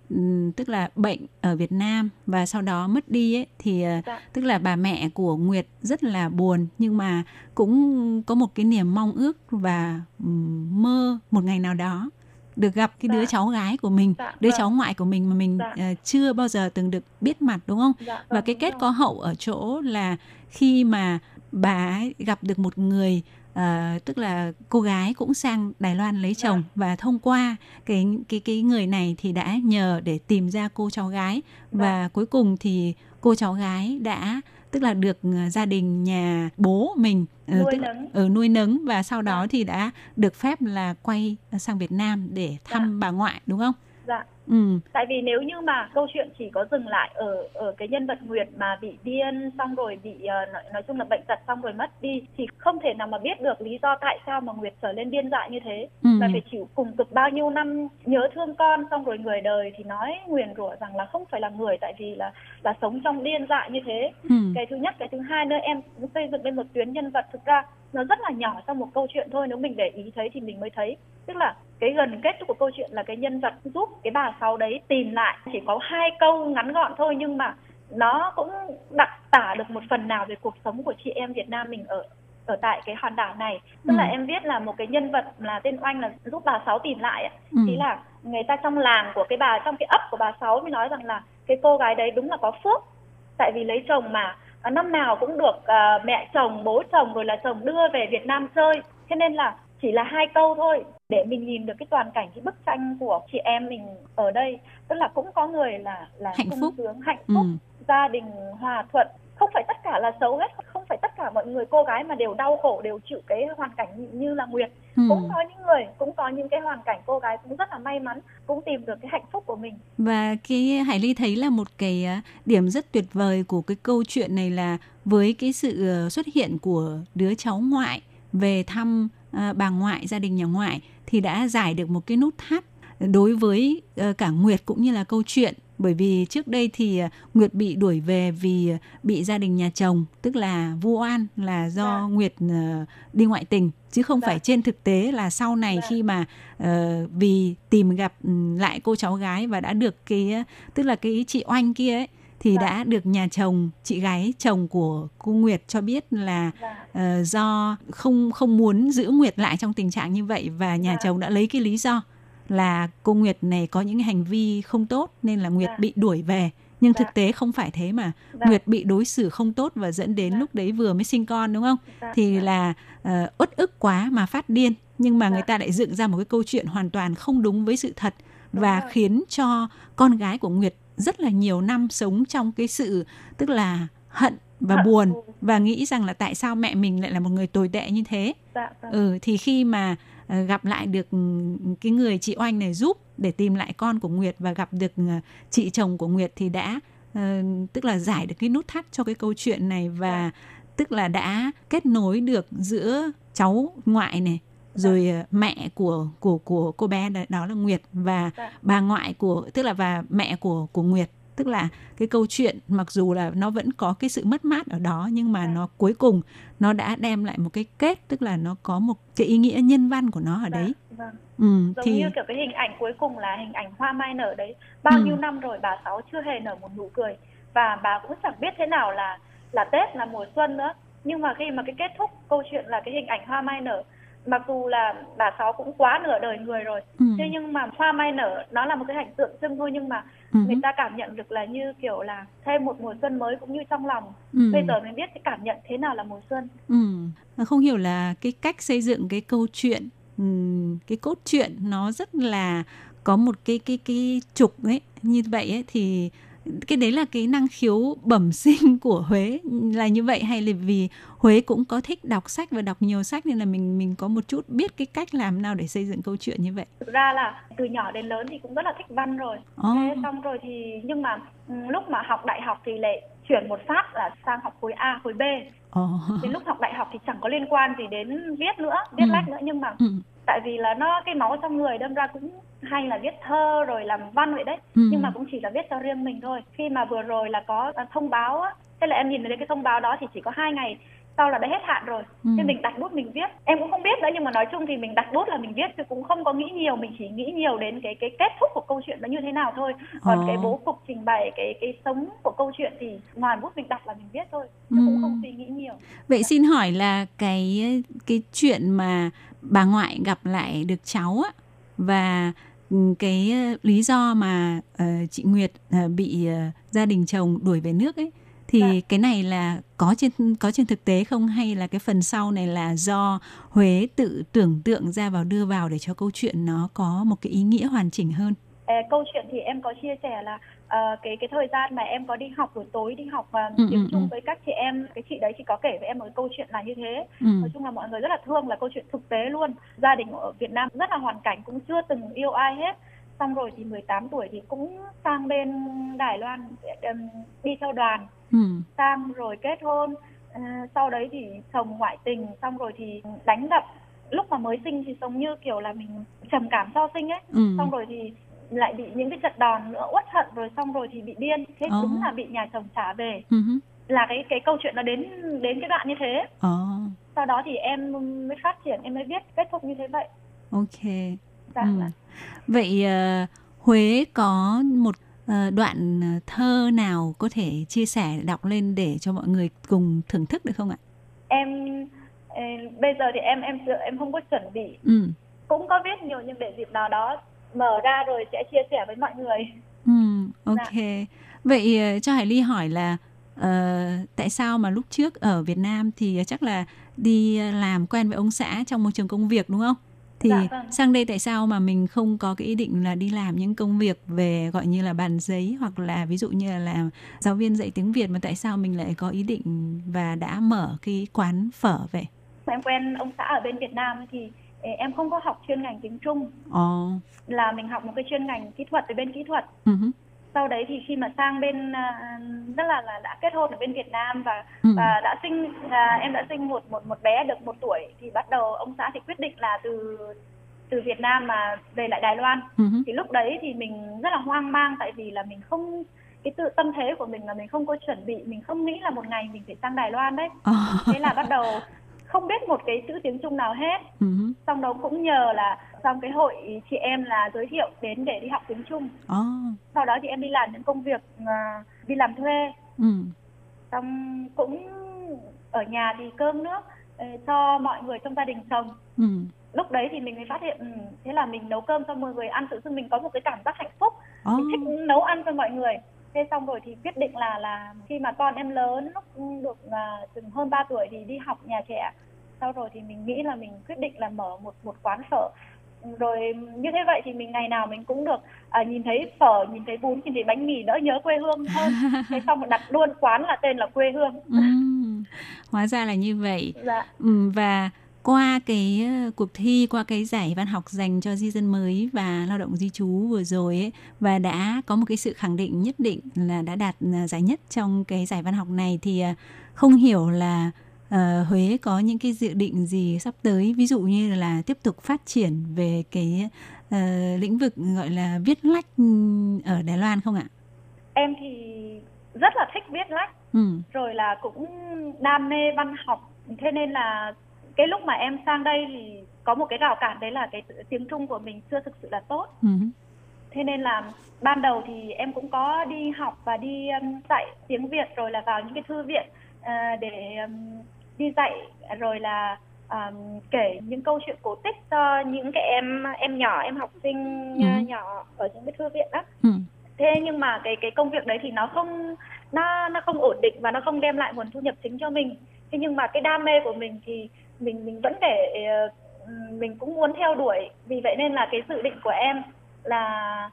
tức là bệnh ở Việt Nam và sau đó mất đi ấy thì ờ, dạ. tức là bà mẹ của Nguyệt rất là buồn nhưng mà cũng có một cái niềm mong ước và mơ một ngày nào đó được gặp cái đứa dạ. cháu gái của mình dạ, đứa vâng. cháu ngoại của mình mà mình dạ. uh, chưa bao giờ từng được biết mặt đúng không dạ, vâng, và cái kết có hậu ở chỗ là khi mà bà gặp được một người uh, tức là cô gái cũng sang Đài Loan lấy chồng dạ. và thông qua cái cái cái người này thì đã nhờ để tìm ra cô cháu gái dạ. và cuối cùng thì cô cháu gái đã tức là được ờ, gia đình nhà bố mình ờ, nuôi tức nấng. ở nuôi nấng và sau đó dạ. thì đã được phép là quay sang Việt Nam để thăm dạ. bà ngoại đúng không? Ừ. Tại vì nếu như mà câu chuyện chỉ có dừng lại ở ở cái nhân vật Nguyệt mà bị điên xong rồi bị uh, nói, nói chung là bệnh tật xong rồi mất đi thì không thể nào mà biết được lý do tại sao mà Nguyệt trở lên điên dại như thế Ừ. và phải chịu cùng cực bao nhiêu năm nhớ thương con xong rồi người đời thì nói nguyền rủa rằng là không phải là người tại vì là là sống trong điên dại như thế Ừ. cái thứ nhất cái thứ hai nữa em xây dựng lên một tuyến nhân vật thực ra nó rất là nhỏ trong một câu chuyện thôi nếu mình để ý thấy thì mình mới thấy. Tức là cái gần kết của câu chuyện là cái nhân vật giúp cái bà sáu đấy tìm lại. Chỉ có hai câu ngắn gọn thôi nhưng mà nó cũng đặc tả được một phần nào về cuộc sống của chị em Việt Nam mình ở ở tại cái hòn đảo này. Tức là Ừ. em viết là một cái nhân vật là tên oanh là giúp bà sáu tìm lại Ừ. thì là người ta trong làng của cái bà trong cái ấp của bà sáu mới nói rằng là cái cô gái đấy đúng là có phước. Tại vì lấy chồng mà năm nào cũng được à, mẹ chồng bố chồng rồi là chồng đưa về Việt Nam chơi thế nên là chỉ là hai câu thôi để mình nhìn được cái toàn cảnh cái bức tranh của chị em mình ở đây tức là cũng có người là là Hạnh sung phúc. sướng hạnh Ừ. phúc gia đình hòa thuận không phải tất cả là xấu hết không phải tất cả mọi người cô gái mà đều đau khổ đều chịu cái hoàn cảnh như- là Nguyệt. Ừ. cũng có những người cũng có những cái hoàn cảnh cô gái cũng rất là may mắn cũng tìm được cái hạnh phúc của mình. Và cái Hải Ly thấy là một cái à, điểm rất tuyệt vời của cái câu chuyện này là với cái sự ờ, xuất hiện của đứa cháu ngoại về thăm à, bà ngoại, gia đình nhà ngoại thì đã giải được một cái nút thắt đối với cả Nguyệt cũng như là câu chuyện bởi vì trước đây thì à, Nguyệt bị đuổi về vì à, bị gia đình nhà chồng tức là vu oan là do Dạ. Nguyệt ờ, đi ngoại tình chứ không Dạ. phải trên thực tế là sau này Dạ. khi mà ờ, vì tìm gặp ừ, lại cô cháu gái và đã được cái tức là cái chị oanh kia ấy thì Dạ. đã được nhà chồng chị gái chồng của cô Nguyệt cho biết là Dạ. ờ, do không không muốn giữ Nguyệt lại trong tình trạng như vậy và nhà Dạ. chồng đã lấy cái lý do là cô Nguyệt này có những hành vi không tốt nên là Nguyệt Dạ. bị đuổi về nhưng Dạ. thực tế không phải thế mà Dạ. Nguyệt bị đối xử không tốt và dẫn đến Dạ. lúc đấy vừa mới sinh con đúng không Dạ. thì Dạ. là ờ, uất ức quá mà phát điên nhưng mà Dạ. người ta lại dựng ra một cái câu chuyện hoàn toàn không đúng với sự thật Đúng và rồi. khiến cho con gái của Nguyệt rất là nhiều năm sống trong cái sự tức là hận và buồn và nghĩ rằng là tại sao mẹ mình lại là một người tồi tệ như thế dạ, vâng. ừ thì khi mà gặp lại được ừ, cái người chị oanh này giúp để tìm lại con của nguyệt và gặp được ờ, chị chồng của nguyệt thì đã ờ, tức là giải được cái nút thắt cho cái câu chuyện này và tức là đã kết nối được giữa cháu ngoại này rồi ờ, mẹ của của của cô bé đó, đó là Nguyệt và Dạ. bà ngoại của tức là và mẹ của của Nguyệt tức là cái câu chuyện mặc dù là nó vẫn có cái sự mất mát ở đó nhưng mà nó cuối cùng nó đã đem lại một cái kết tức là nó có một cái ý nghĩa nhân văn của nó ở Dạ, đấy vâng. ừ, giống thì như kiểu cái hình ảnh cuối cùng là hình ảnh hoa mai nở đấy bao Ừ. nhiêu năm rồi bà sáu chưa hề nở một nụ cười và bà cũng chẳng biết thế nào là là tết là mùa xuân nữa nhưng mà khi mà cái kết thúc câu chuyện là cái hình ảnh hoa mai nở mặc dù là bà sáu cũng quá nửa đời người rồi ừ, thế nhưng mà hoa mai nở nó là một cái hành tượng trưng thôi nhưng mà ừ, người ta cảm nhận được là như kiểu là thêm một mùa xuân mới cũng như trong lòng. Ừ, bây giờ mới biết cái cảm nhận thế nào là mùa xuân. Ừ. không hiểu là cái cách xây dựng cái câu chuyện ừm, cái cốt truyện nó rất là có một cái cái cái trục ấy như vậy ấy thì cái đấy là cái năng khiếu bẩm <laughs> sinh của Huế là như vậy hay là vì Huế cũng có thích đọc sách và đọc nhiều sách nên là mình mình có một chút biết cái cách làm nào để xây dựng câu chuyện như vậy. thực ra là từ nhỏ đến lớn thì cũng rất là thích văn rồi Ồ. thế xong rồi thì nhưng mà ừ, lúc mà học đại học thì lại chuyển một phát là sang học khối A khối B Ồ. đến lúc học đại học thì chẳng có liên quan gì đến viết nữa viết Ừ. lách nữa nhưng mà Ừ. tại vì là nó cái máu trong người đâm ra cũng hay là viết thơ rồi làm văn vậy đấy Ừ. nhưng mà cũng chỉ là viết cho riêng mình thôi khi mà vừa rồi là có à, thông báo á thế là em nhìn thấy cái thông báo đó thì chỉ có hai ngày sau là đã hết hạn rồi Ừ. thế mình đặt bút mình viết em cũng không biết nữa nhưng mà nói chung thì mình đặt bút là mình viết chứ cũng không có nghĩ nhiều mình chỉ nghĩ nhiều đến cái cái kết thúc của câu chuyện nó như thế nào thôi còn Ồ. cái bố cục trình bày cái cái sống của câu chuyện thì ngoài bút mình đặt là mình viết thôi chứ Ừ. cũng không suy nghĩ nhiều Vậy xin hỏi là cái cái chuyện mà bà ngoại gặp lại được cháu á và ừ, cái ờ, lý do mà ờ, chị Nguyệt ờ, bị ờ, gia đình chồng đuổi về nước ấy thì Dạ. cái này là có trên có trên thực tế không hay là cái phần sau này là do Huế tự tưởng tượng ra vào đưa vào để cho câu chuyện nó có một cái ý nghĩa hoàn chỉnh hơn. Ờ, câu chuyện thì em có chia sẻ là ờ, cái cái thời gian mà em có đi học buổi tối đi học và Ừ, tiếng ừ, Trung ừ. với các chị em cái chị đấy chị có kể với em một cái câu chuyện là như thế Ừ. nói chung là mọi người rất là thương là câu chuyện thực tế luôn gia đình ở Việt Nam rất là hoàn cảnh cũng chưa từng yêu ai hết xong rồi thì 18 tuổi thì cũng sang bên Đài Loan đi theo đoàn ừ. sang rồi kết hôn À, sau đấy thì chồng ngoại tình xong rồi thì đánh đập lúc mà mới sinh thì giống như kiểu là mình trầm cảm sau sinh ấy Ừ. xong rồi thì lại bị những cái trận đòn nữa uất hận rồi xong rồi thì bị điên thế Ồ. đúng là bị nhà chồng trả về hứ. là cái cái câu chuyện nó đến đến cái đoạn như thế Ồ, sau đó thì em mới phát triển em mới viết kết thúc như thế vậy ok. dạ Ừ. dạ. Vậy ờ, Huế có một ờ, đoạn thơ nào có thể chia sẻ đọc lên để cho mọi người cùng thưởng thức được không ạ? em bây giờ thì em em em không có chuẩn bị Ừ. cũng có viết nhiều nhưng để dịp nào đó mở ra rồi sẽ chia sẻ với mọi người Ừ, ok. Vậy ờ, cho Hải Ly hỏi là ờ, tại sao mà lúc trước ở Việt Nam thì chắc là đi làm quen với ông xã trong môi trường công việc đúng không? Thì Dạ, vâng. sang đây tại sao mà mình không có cái ý định là đi làm những công việc về gọi như là bàn giấy hoặc là ví dụ như là làm giáo viên dạy tiếng Việt mà tại sao mình lại có ý định và đã mở cái quán phở vậy? em quen ông xã ở bên Việt Nam thì ờ, em không có học chuyên ngành tiếng Trung Ồ, là mình học một cái chuyên ngành kỹ thuật ở bên kỹ thuật. Hứ, sau đấy thì khi mà sang bên à, rất là là đã kết hôn ở bên Việt Nam và ừ, và đã sinh à, em đã sinh một một một bé được một tuổi thì bắt đầu ông xã thì quyết định là từ từ Việt Nam mà về lại Đài Loan. Hứ, thì lúc đấy thì mình rất là hoang mang tại vì là mình không cái tự tâm thế của mình là mình không có chuẩn bị mình không nghĩ là một ngày mình phải sang Đài Loan đấy. Ồ, thế là bắt đầu không biết một cái chữ tiếng Trung nào hết. Hứ, xong đó cũng nhờ là trong cái hội chị em là giới thiệu đến để đi học tiếng Trung. Ồ, sau đó thì em đi làm những công việc à, đi làm thuê. Ừ, xong cũng ở nhà thì cơm nước ờ, cho mọi người trong gia đình chồng ừ, lúc đấy thì mình mới phát hiện ừ, thế là mình nấu cơm cho mọi người ăn tự dưng mình có một cái cảm giác hạnh phúc. Ồ, mình thích nấu ăn cho mọi người. Thế xong rồi thì quyết định là là khi mà con em lớn lúc được à, chừng hơn 3 tuổi thì đi học nhà trẻ. Sau rồi thì mình nghĩ là mình quyết định là mở một một quán phở rồi như thế vậy thì mình ngày nào mình cũng được à, nhìn thấy phở nhìn thấy bún nhìn thấy bánh mì đỡ nhớ quê hương hơn. <laughs> Thế xong đặt luôn quán là tên là quê hương. Ừm, hóa ra là như vậy. Dạ. Ừm, và qua cái ờ, cuộc thi qua cái giải văn học dành cho di dân mới và lao động di trú vừa rồi ấy và đã có một cái sự khẳng định nhất định là đã đạt ờ, giải nhất trong cái giải văn học này thì ờ, không hiểu là ờ, Huế có những cái dự định gì sắp tới ví dụ như là tiếp tục phát triển về cái ờ, lĩnh vực gọi là viết lách ừm, ở Đài Loan không ạ? em thì rất là thích viết lách Ừ. rồi là cũng đam mê văn học thế nên là cái lúc mà em sang đây thì có một cái rào cản đấy là cái tiếng Trung của mình chưa thực sự là tốt Ừ. thế nên là ban đầu thì em cũng có đi học và đi um, dạy tiếng Việt rồi là vào những cái thư viện à, để um, đi dạy rồi là um, kể những câu chuyện cổ tích cho những cái em em nhỏ em học sinh Ừ. uh, nhỏ ở những cái thư viện đó Ừ. thế nhưng mà cái cái công việc đấy thì nó không nó nó không ổn định và nó không đem lại nguồn thu nhập chính cho mình thế nhưng mà cái đam mê của mình thì mình mình vẫn để ờ, mình cũng muốn theo đuổi vì vậy nên là cái dự định của em là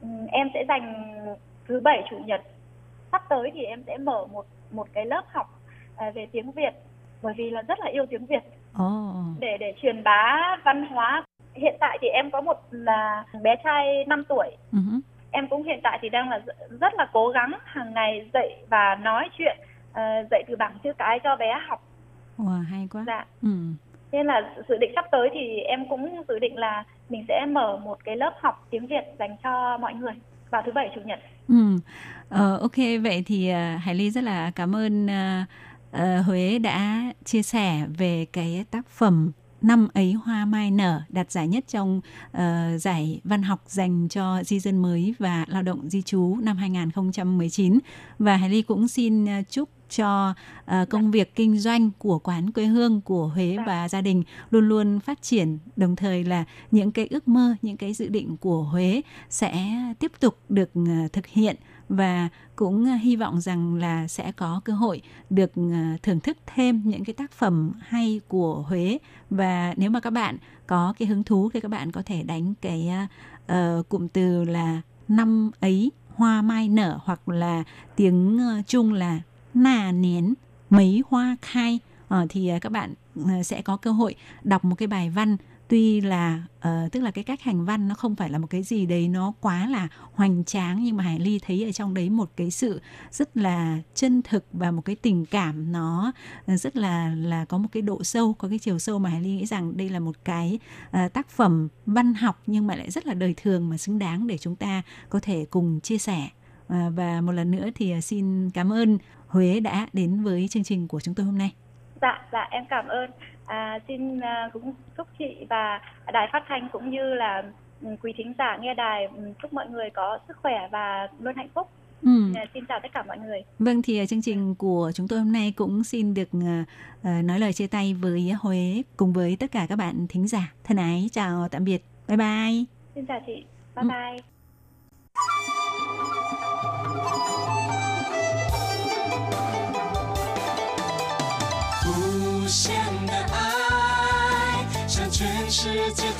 ừm, em sẽ dành thứ bảy chủ nhật sắp tới thì em sẽ mở một một cái lớp học à, về tiếng Việt bởi vì là rất là yêu tiếng Việt Ồ. để để truyền bá văn hóa hiện tại thì em có một là bé trai 5 tuổi hứ. em cũng hiện tại thì đang là rất- là cố gắng hàng ngày dạy và nói chuyện ờ, dạy từ bảng chữ cái cho bé học Wow, hay quá. dạ Ừ. nên là dự định sắp tới thì em cũng dự định là mình sẽ mở một cái lớp học tiếng Việt dành cho mọi người vào thứ bảy chủ nhật Ừ. Ờ, ok vậy thì ờ, Hải Ly rất là cảm ơn ờ, Ờ, Huế đã chia sẻ về cái tác phẩm năm ấy hoa mai nở đạt giải nhất trong uh, giải văn học dành cho di dân mới và lao động di trú năm 2019 và Hải Ly cũng xin ờ, chúc cho uh, công việc kinh doanh của quán quê hương của Huế Dạ. và gia đình luôn luôn phát triển đồng thời là những cái ước mơ những cái dự định của Huế sẽ tiếp tục được uh, thực hiện và cũng à, hy vọng rằng là sẽ có cơ hội được à, thưởng thức thêm những cái tác phẩm hay của Huế. Và nếu mà các bạn có cái hứng thú thì các bạn có thể đánh cái uh, cụm từ là năm ấy hoa mai nở hoặc là tiếng ờ, Trung là nà nén mấy hoa khai uh, thì các bạn sẽ có cơ hội đọc một cái bài văn tuy là uh, tức là cái cách hành văn nó không phải là một cái gì đấy nó quá là hoành tráng nhưng mà Hải Ly thấy ở trong đấy một cái sự rất là chân thực và một cái tình cảm nó ờ, rất là là có một cái độ sâu có cái chiều sâu mà Hải Ly nghĩ rằng đây là một cái uh, tác phẩm văn học nhưng mà lại rất là đời thường mà xứng đáng để chúng ta có thể cùng chia sẻ uh, và một lần nữa thì xin cảm ơn Huế đã đến với chương trình của chúng tôi hôm nay. Dạ, dạ em cảm ơn. À, xin uh, cũng chúc chị và đài phát thanh cũng như là um, quý thính giả nghe đài um, chúc mọi người có sức khỏe và luôn hạnh phúc. Ừ. À, xin chào tất cả mọi người. Vâng thì chương trình của chúng tôi hôm nay cũng xin được uh, nói lời chia tay với Huế cùng với tất cả các bạn thính giả. Thân ái chào tạm biệt. Bye bye. Xin chào chị. Bye ừ. bye. 界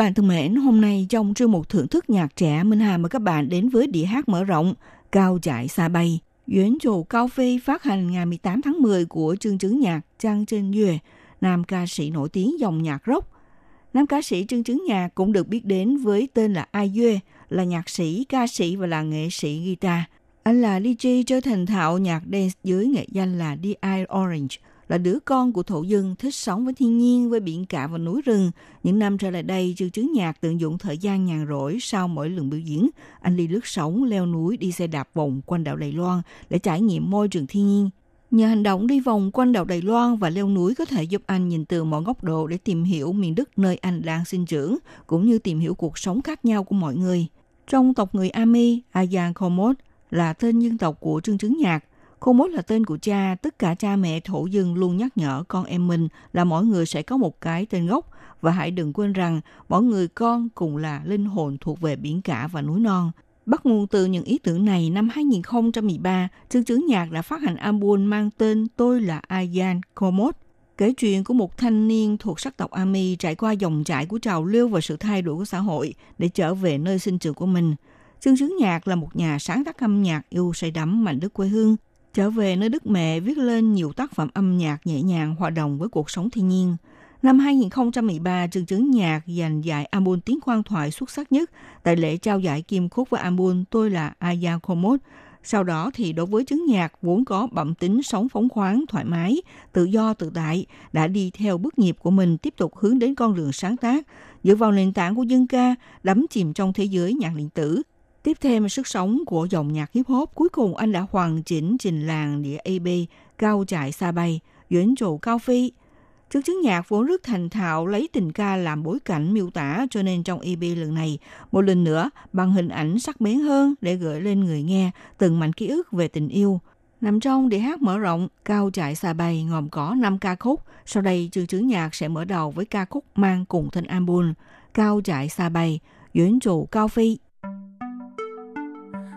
Bạn thân mến, hôm nay trong chương mục thưởng thức nhạc trẻ, Minh Hà mời các bạn đến với đĩa hát mở rộng Cao chạy xa bay. Duyến trù Cao Phê phát hành ngày 18 tháng 10 của chương chứng nhạc Trang Trên Duệ, nam ca sĩ nổi tiếng dòng nhạc rock. Nam ca sĩ Trương Chứng Nhạc cũng được biết đến với tên là Ai Duê, là nhạc sĩ, ca sĩ và là nghệ sĩ guitar. Anh là DJ chơi thành thạo nhạc dance dưới nghệ danh là DI Orange – là đứa con của thổ dân thích sống với thiên nhiên, với biển cả và núi rừng. Những năm trở lại đây, chương trứ Nhạc tận dụng thời gian nhàn rỗi sau mỗi lần biểu diễn. Anh đi lướt sóng, leo núi, đi xe đạp vòng quanh đảo Đài Loan để trải nghiệm môi trường thiên nhiên. Nhờ hành động đi vòng quanh đảo Đài Loan và leo núi có thể giúp anh nhìn từ mọi góc độ để tìm hiểu miền đất nơi anh đang sinh trưởng, cũng như tìm hiểu cuộc sống khác nhau của mọi người. Trong tộc người Ami, Ayan Komot là tên dân tộc của Trương Trứng Nhạc. Khô mốt là tên của cha, tất cả cha mẹ thổ dân luôn nhắc nhở con em mình là mỗi người sẽ có một cái tên gốc và hãy đừng quên rằng mỗi người con cùng là linh hồn thuộc về biển cả và núi non. Bắt nguồn từ những ý tưởng này, năm 2013, chương chứng Nhạc đã phát hành album mang tên Tôi là Ayan Komot, kể chuyện của một thanh niên thuộc sắc tộc Ami trải qua dòng chảy của trào lưu và sự thay đổi của xã hội để trở về nơi sinh trưởng của mình. Chương chứng Nhạc là một nhà sáng tác âm nhạc yêu say đắm mảnh đất quê hương, Trở về nơi đất mẹ viết lên nhiều tác phẩm âm nhạc nhẹ nhàng hòa đồng với cuộc sống thiên nhiên. Năm 2013, trường chứng Nhạc giành giải album tiếng khoan thoại xuất sắc nhất tại lễ trao giải kim khúc với album Tôi là Aya Komot. Sau đó thì đối với chứng Nhạc vốn có bẩm tính sống phóng khoáng, thoải mái, tự do tự tại, đã đi theo bước nhịp của mình tiếp tục hướng đến con đường sáng tác, dựa vào nền tảng của dân ca, đắm chìm trong thế giới nhạc điện tử, Tiếp thêm sức sống của dòng nhạc hip hop, cuối cùng anh đã hoàn chỉnh trình làng đĩa AB cao chạy xa bay, duyễn trụ cao phi. Trước chứng nhạc vốn rất thành thạo lấy tình ca làm bối cảnh miêu tả cho nên trong EP lần này, một lần nữa bằng hình ảnh sắc bén hơn để gửi lên người nghe từng mảnh ký ức về tình yêu. Nằm trong đĩa hát mở rộng, Cao chạy xa bay gồm có 5 ca khúc. Sau đây, chương chứng nhạc sẽ mở đầu với ca khúc mang cùng tên album Cao chạy xa bay, duyễn trụ cao phi.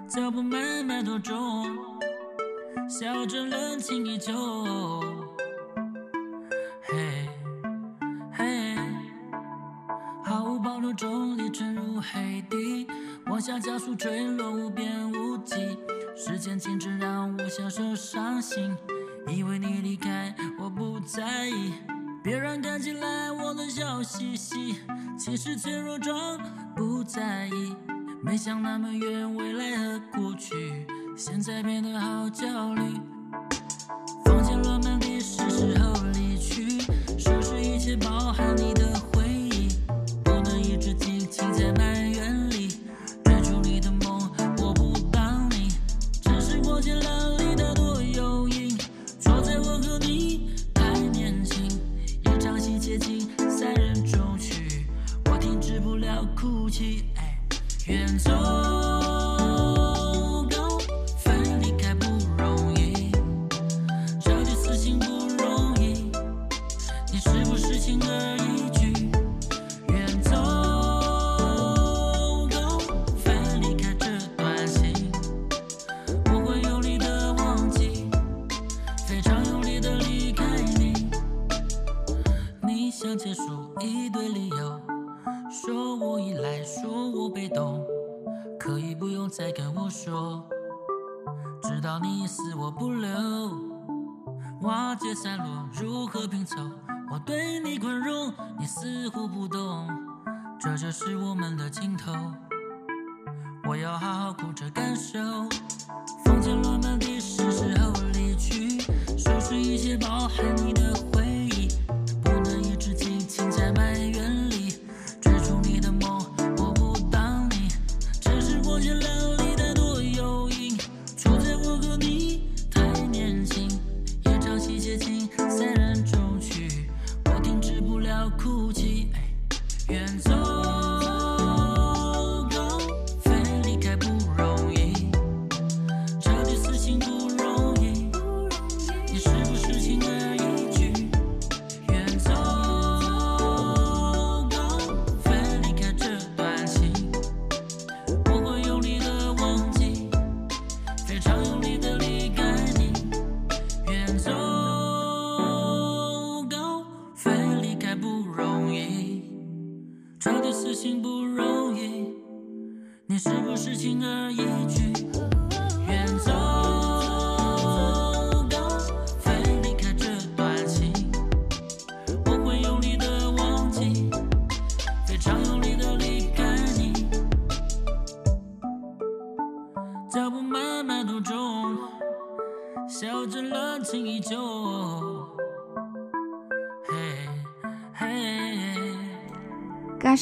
脚步慢慢多重，笑着冷清依旧。嘿，嘿，毫无保留中立沉入黑底，往下加速坠落无边无际。时间静止让我享受伤心，以为你离开我不在意，别人看起来我的笑嘻嘻，其实脆弱装不在意。没想那么远，未来和过去，现在变得好焦虑。房间落满地，是时候离去，收拾一切。包含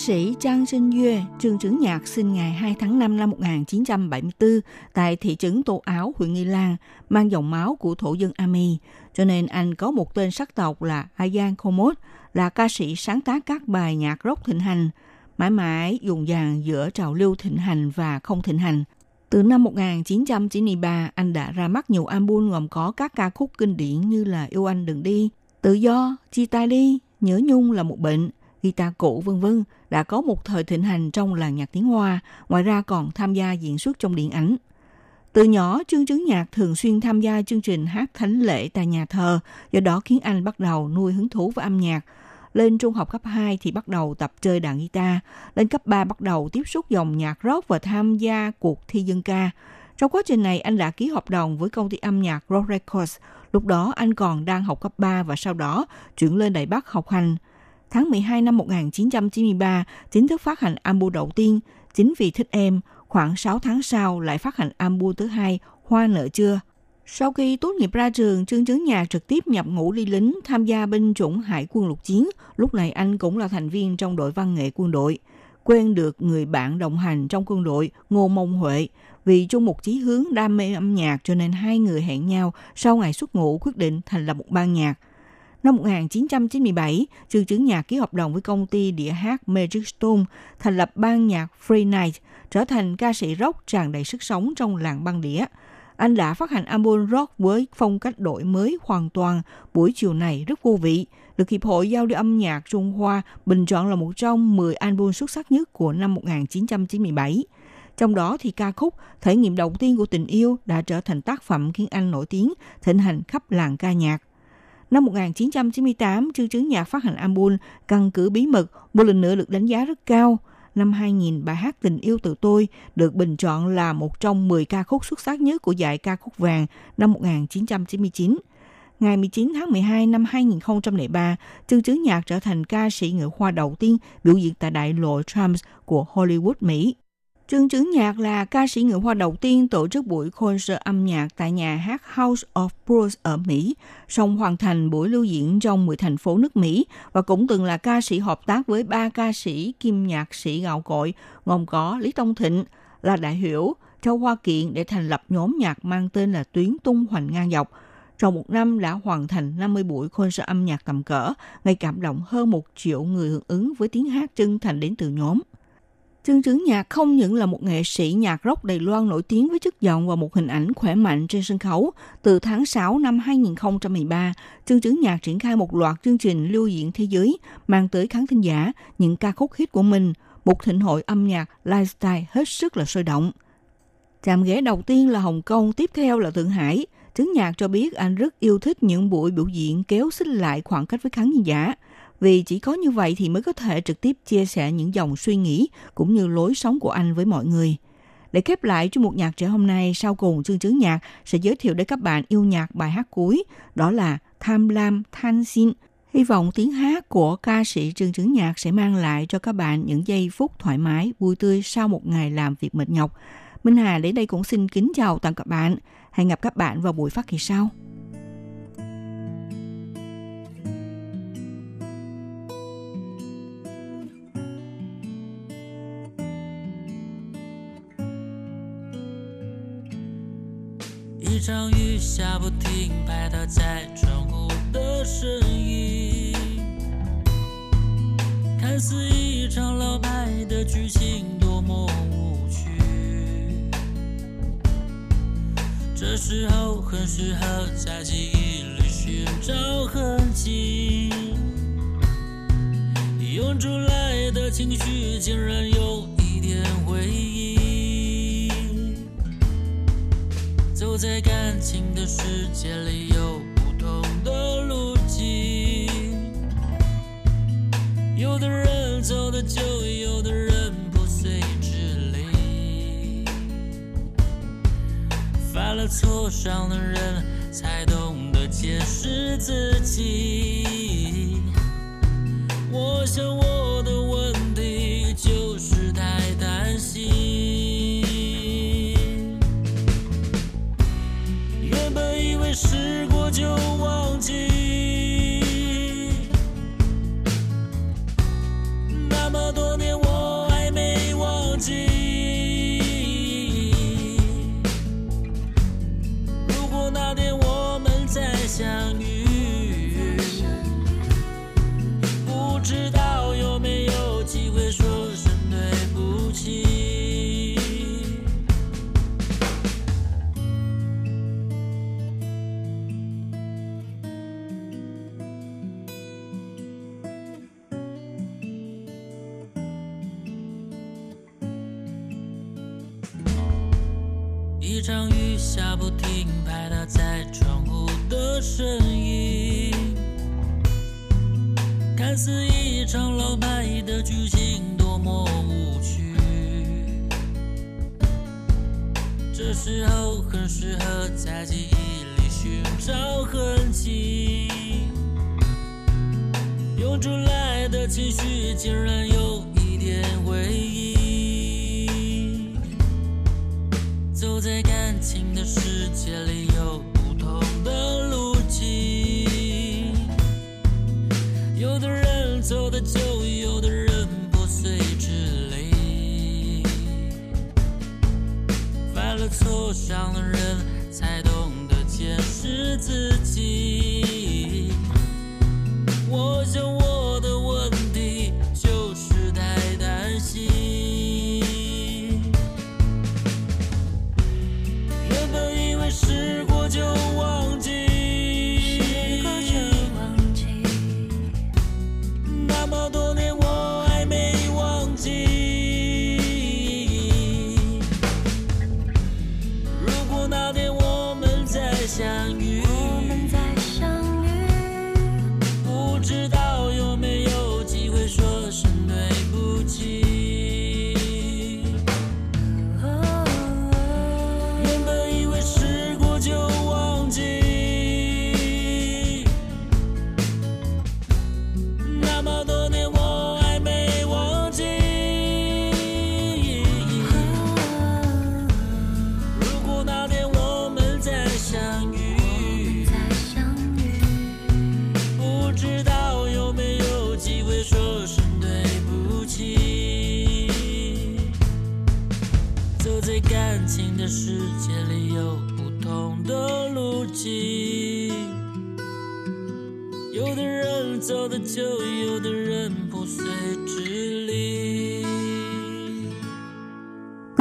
sĩ Trang Sinh Duê, trường trưởng Nhạc sinh ngày 2 tháng 5 năm 1974 tại thị trấn Tô Áo, huyện Nghi Lan, mang dòng máu của thổ dân Ami. Cho nên anh có một tên sắc tộc là Ayan Komod, là ca sĩ sáng tác các bài nhạc rock thịnh hành, mãi mãi dùng dàn giữa trào lưu thịnh hành và không thịnh hành. Từ năm 1993, anh đã ra mắt nhiều album gồm có các ca khúc kinh điển như là Yêu Anh Đừng Đi, Tự Do, Chia Tay Đi, Nhớ Nhung là một bệnh, guitar cũ vân vân đã có một thời thịnh hành trong làng nhạc tiếng Hoa, ngoài ra còn tham gia diễn xuất trong điện ảnh. Từ nhỏ, Trương Trứng Nhạc thường xuyên tham gia chương trình hát thánh lễ tại nhà thờ, do đó khiến anh bắt đầu nuôi hứng thú với âm nhạc. Lên trung học cấp 2 thì bắt đầu tập chơi đàn guitar, lên cấp 3 bắt đầu tiếp xúc dòng nhạc rock và tham gia cuộc thi dân ca. Trong quá trình này, anh đã ký hợp đồng với công ty âm nhạc Rock Records. Lúc đó, anh còn đang học cấp 3 và sau đó chuyển lên Đài Bắc học hành. Tháng 12 năm 1993, chính thức phát hành album đầu tiên, Chính vì thích em. Khoảng 6 tháng sau lại phát hành album thứ hai, Hoa nợ chưa. Sau khi tốt nghiệp ra trường, Trương Trấn Nhạc trực tiếp nhập ngũ đi lính, tham gia binh chủng hải quân lục chiến. Lúc này anh cũng là thành viên trong đội văn nghệ quân đội. Quen được người bạn đồng hành trong quân đội Ngô Mông Huệ. Vì chung một chí hướng đam mê âm nhạc cho nên hai người hẹn nhau sau ngày xuất ngũ quyết định thành lập một ban nhạc. Năm 1997, Trường chứng Nhạc ký hợp đồng với công ty đĩa hát Magic Stone, thành lập ban nhạc Free Night, trở thành ca sĩ rock tràn đầy sức sống trong làng băng đĩa. Anh đã phát hành album rock với phong cách đổi mới hoàn toàn. Buổi chiều này rất vô vị. Được Hiệp hội Giao lưu âm nhạc Trung Hoa bình chọn là một trong 10 album xuất sắc nhất của năm 1997. Trong đó thì ca khúc Thể nghiệm đầu tiên của tình yêu đã trở thành tác phẩm khiến anh nổi tiếng, thịnh hành khắp làng ca nhạc. Năm 1998, chương Trứng Nhạc phát hành album Căn cứ bí mật, một lần nữa được đánh giá rất cao. Năm 2000, bài hát Tình yêu từ tôi được bình chọn là một trong 10 ca khúc xuất sắc nhất của giải ca khúc vàng năm 1999. Ngày 19 tháng 12 năm 2003, Trương Trứng Nhạc trở thành ca sĩ người hoa đầu tiên biểu diễn tại đại lộ Trump của Hollywood, Mỹ. Trương Trứng Nhạc là ca sĩ người Hoa đầu tiên tổ chức buổi concert âm nhạc tại nhà hát House of Blues ở Mỹ, song hoàn thành buổi lưu diễn trong 10 thành phố nước Mỹ và cũng từng là ca sĩ hợp tác với ba ca sĩ kim nhạc sĩ gạo cội gồm có Lý Tông Thịnh, là Đại Hiểu, Châu Hoa Kiện để thành lập nhóm nhạc mang tên là Tuyến Tung Hoành Ngang Dọc. Trong một năm đã hoàn thành 50 buổi concert âm nhạc tầm cỡ, gây cảm động hơn một triệu người hưởng ứng với tiếng hát chân thành đến từ nhóm. Trương Trứng Nhạc không những là một nghệ sĩ nhạc rock Đài Loan nổi tiếng với chất giọng và một hình ảnh khỏe mạnh trên sân khấu. Từ tháng 6 năm 2013, Trương Trứng Nhạc triển khai một loạt chương trình lưu diễn thế giới mang tới khán thính giả những ca khúc hit của mình, một thịnh hội âm nhạc lifestyle hết sức là sôi động. Chạm ghế đầu tiên là Hồng Kông, tiếp theo là Thượng Hải. Trứng Nhạc cho biết anh rất yêu thích những buổi biểu diễn kéo xích lại khoảng cách với khán giả – vì chỉ có như vậy thì mới có thể trực tiếp chia sẻ những dòng suy nghĩ cũng như lối sống của anh với mọi người. Để khép lại cho một nhạc trẻ hôm nay, sau cùng chương chứng nhạc sẽ giới thiệu đến các bạn yêu nhạc bài hát cuối, đó là Tham Lam Than Xin. Hy vọng tiếng hát của ca sĩ Trương Trứng Nhạc sẽ mang lại cho các bạn những giây phút thoải mái, vui tươi sau một ngày làm việc mệt nhọc. Minh Hà đến đây cũng xin kính chào toàn các bạn. Hẹn gặp các bạn vào buổi phát kỳ sau. 一场雨下不停，拍打在窗户的声音，看似一场老派的剧情，多么无趣。这时候很适合在记忆里寻找痕迹，涌出来的情绪竟然有一点回忆。走在感情的世界里，有不同的路径。有的人走得久，有的人不随之离。犯了错，伤的人才懂得解释自己。我想我的问时候很适合在记忆里寻找痕迹，涌出来的情绪竟然有一点回忆。走在感情的世界里，有受，伤的人，才懂得坚持自己。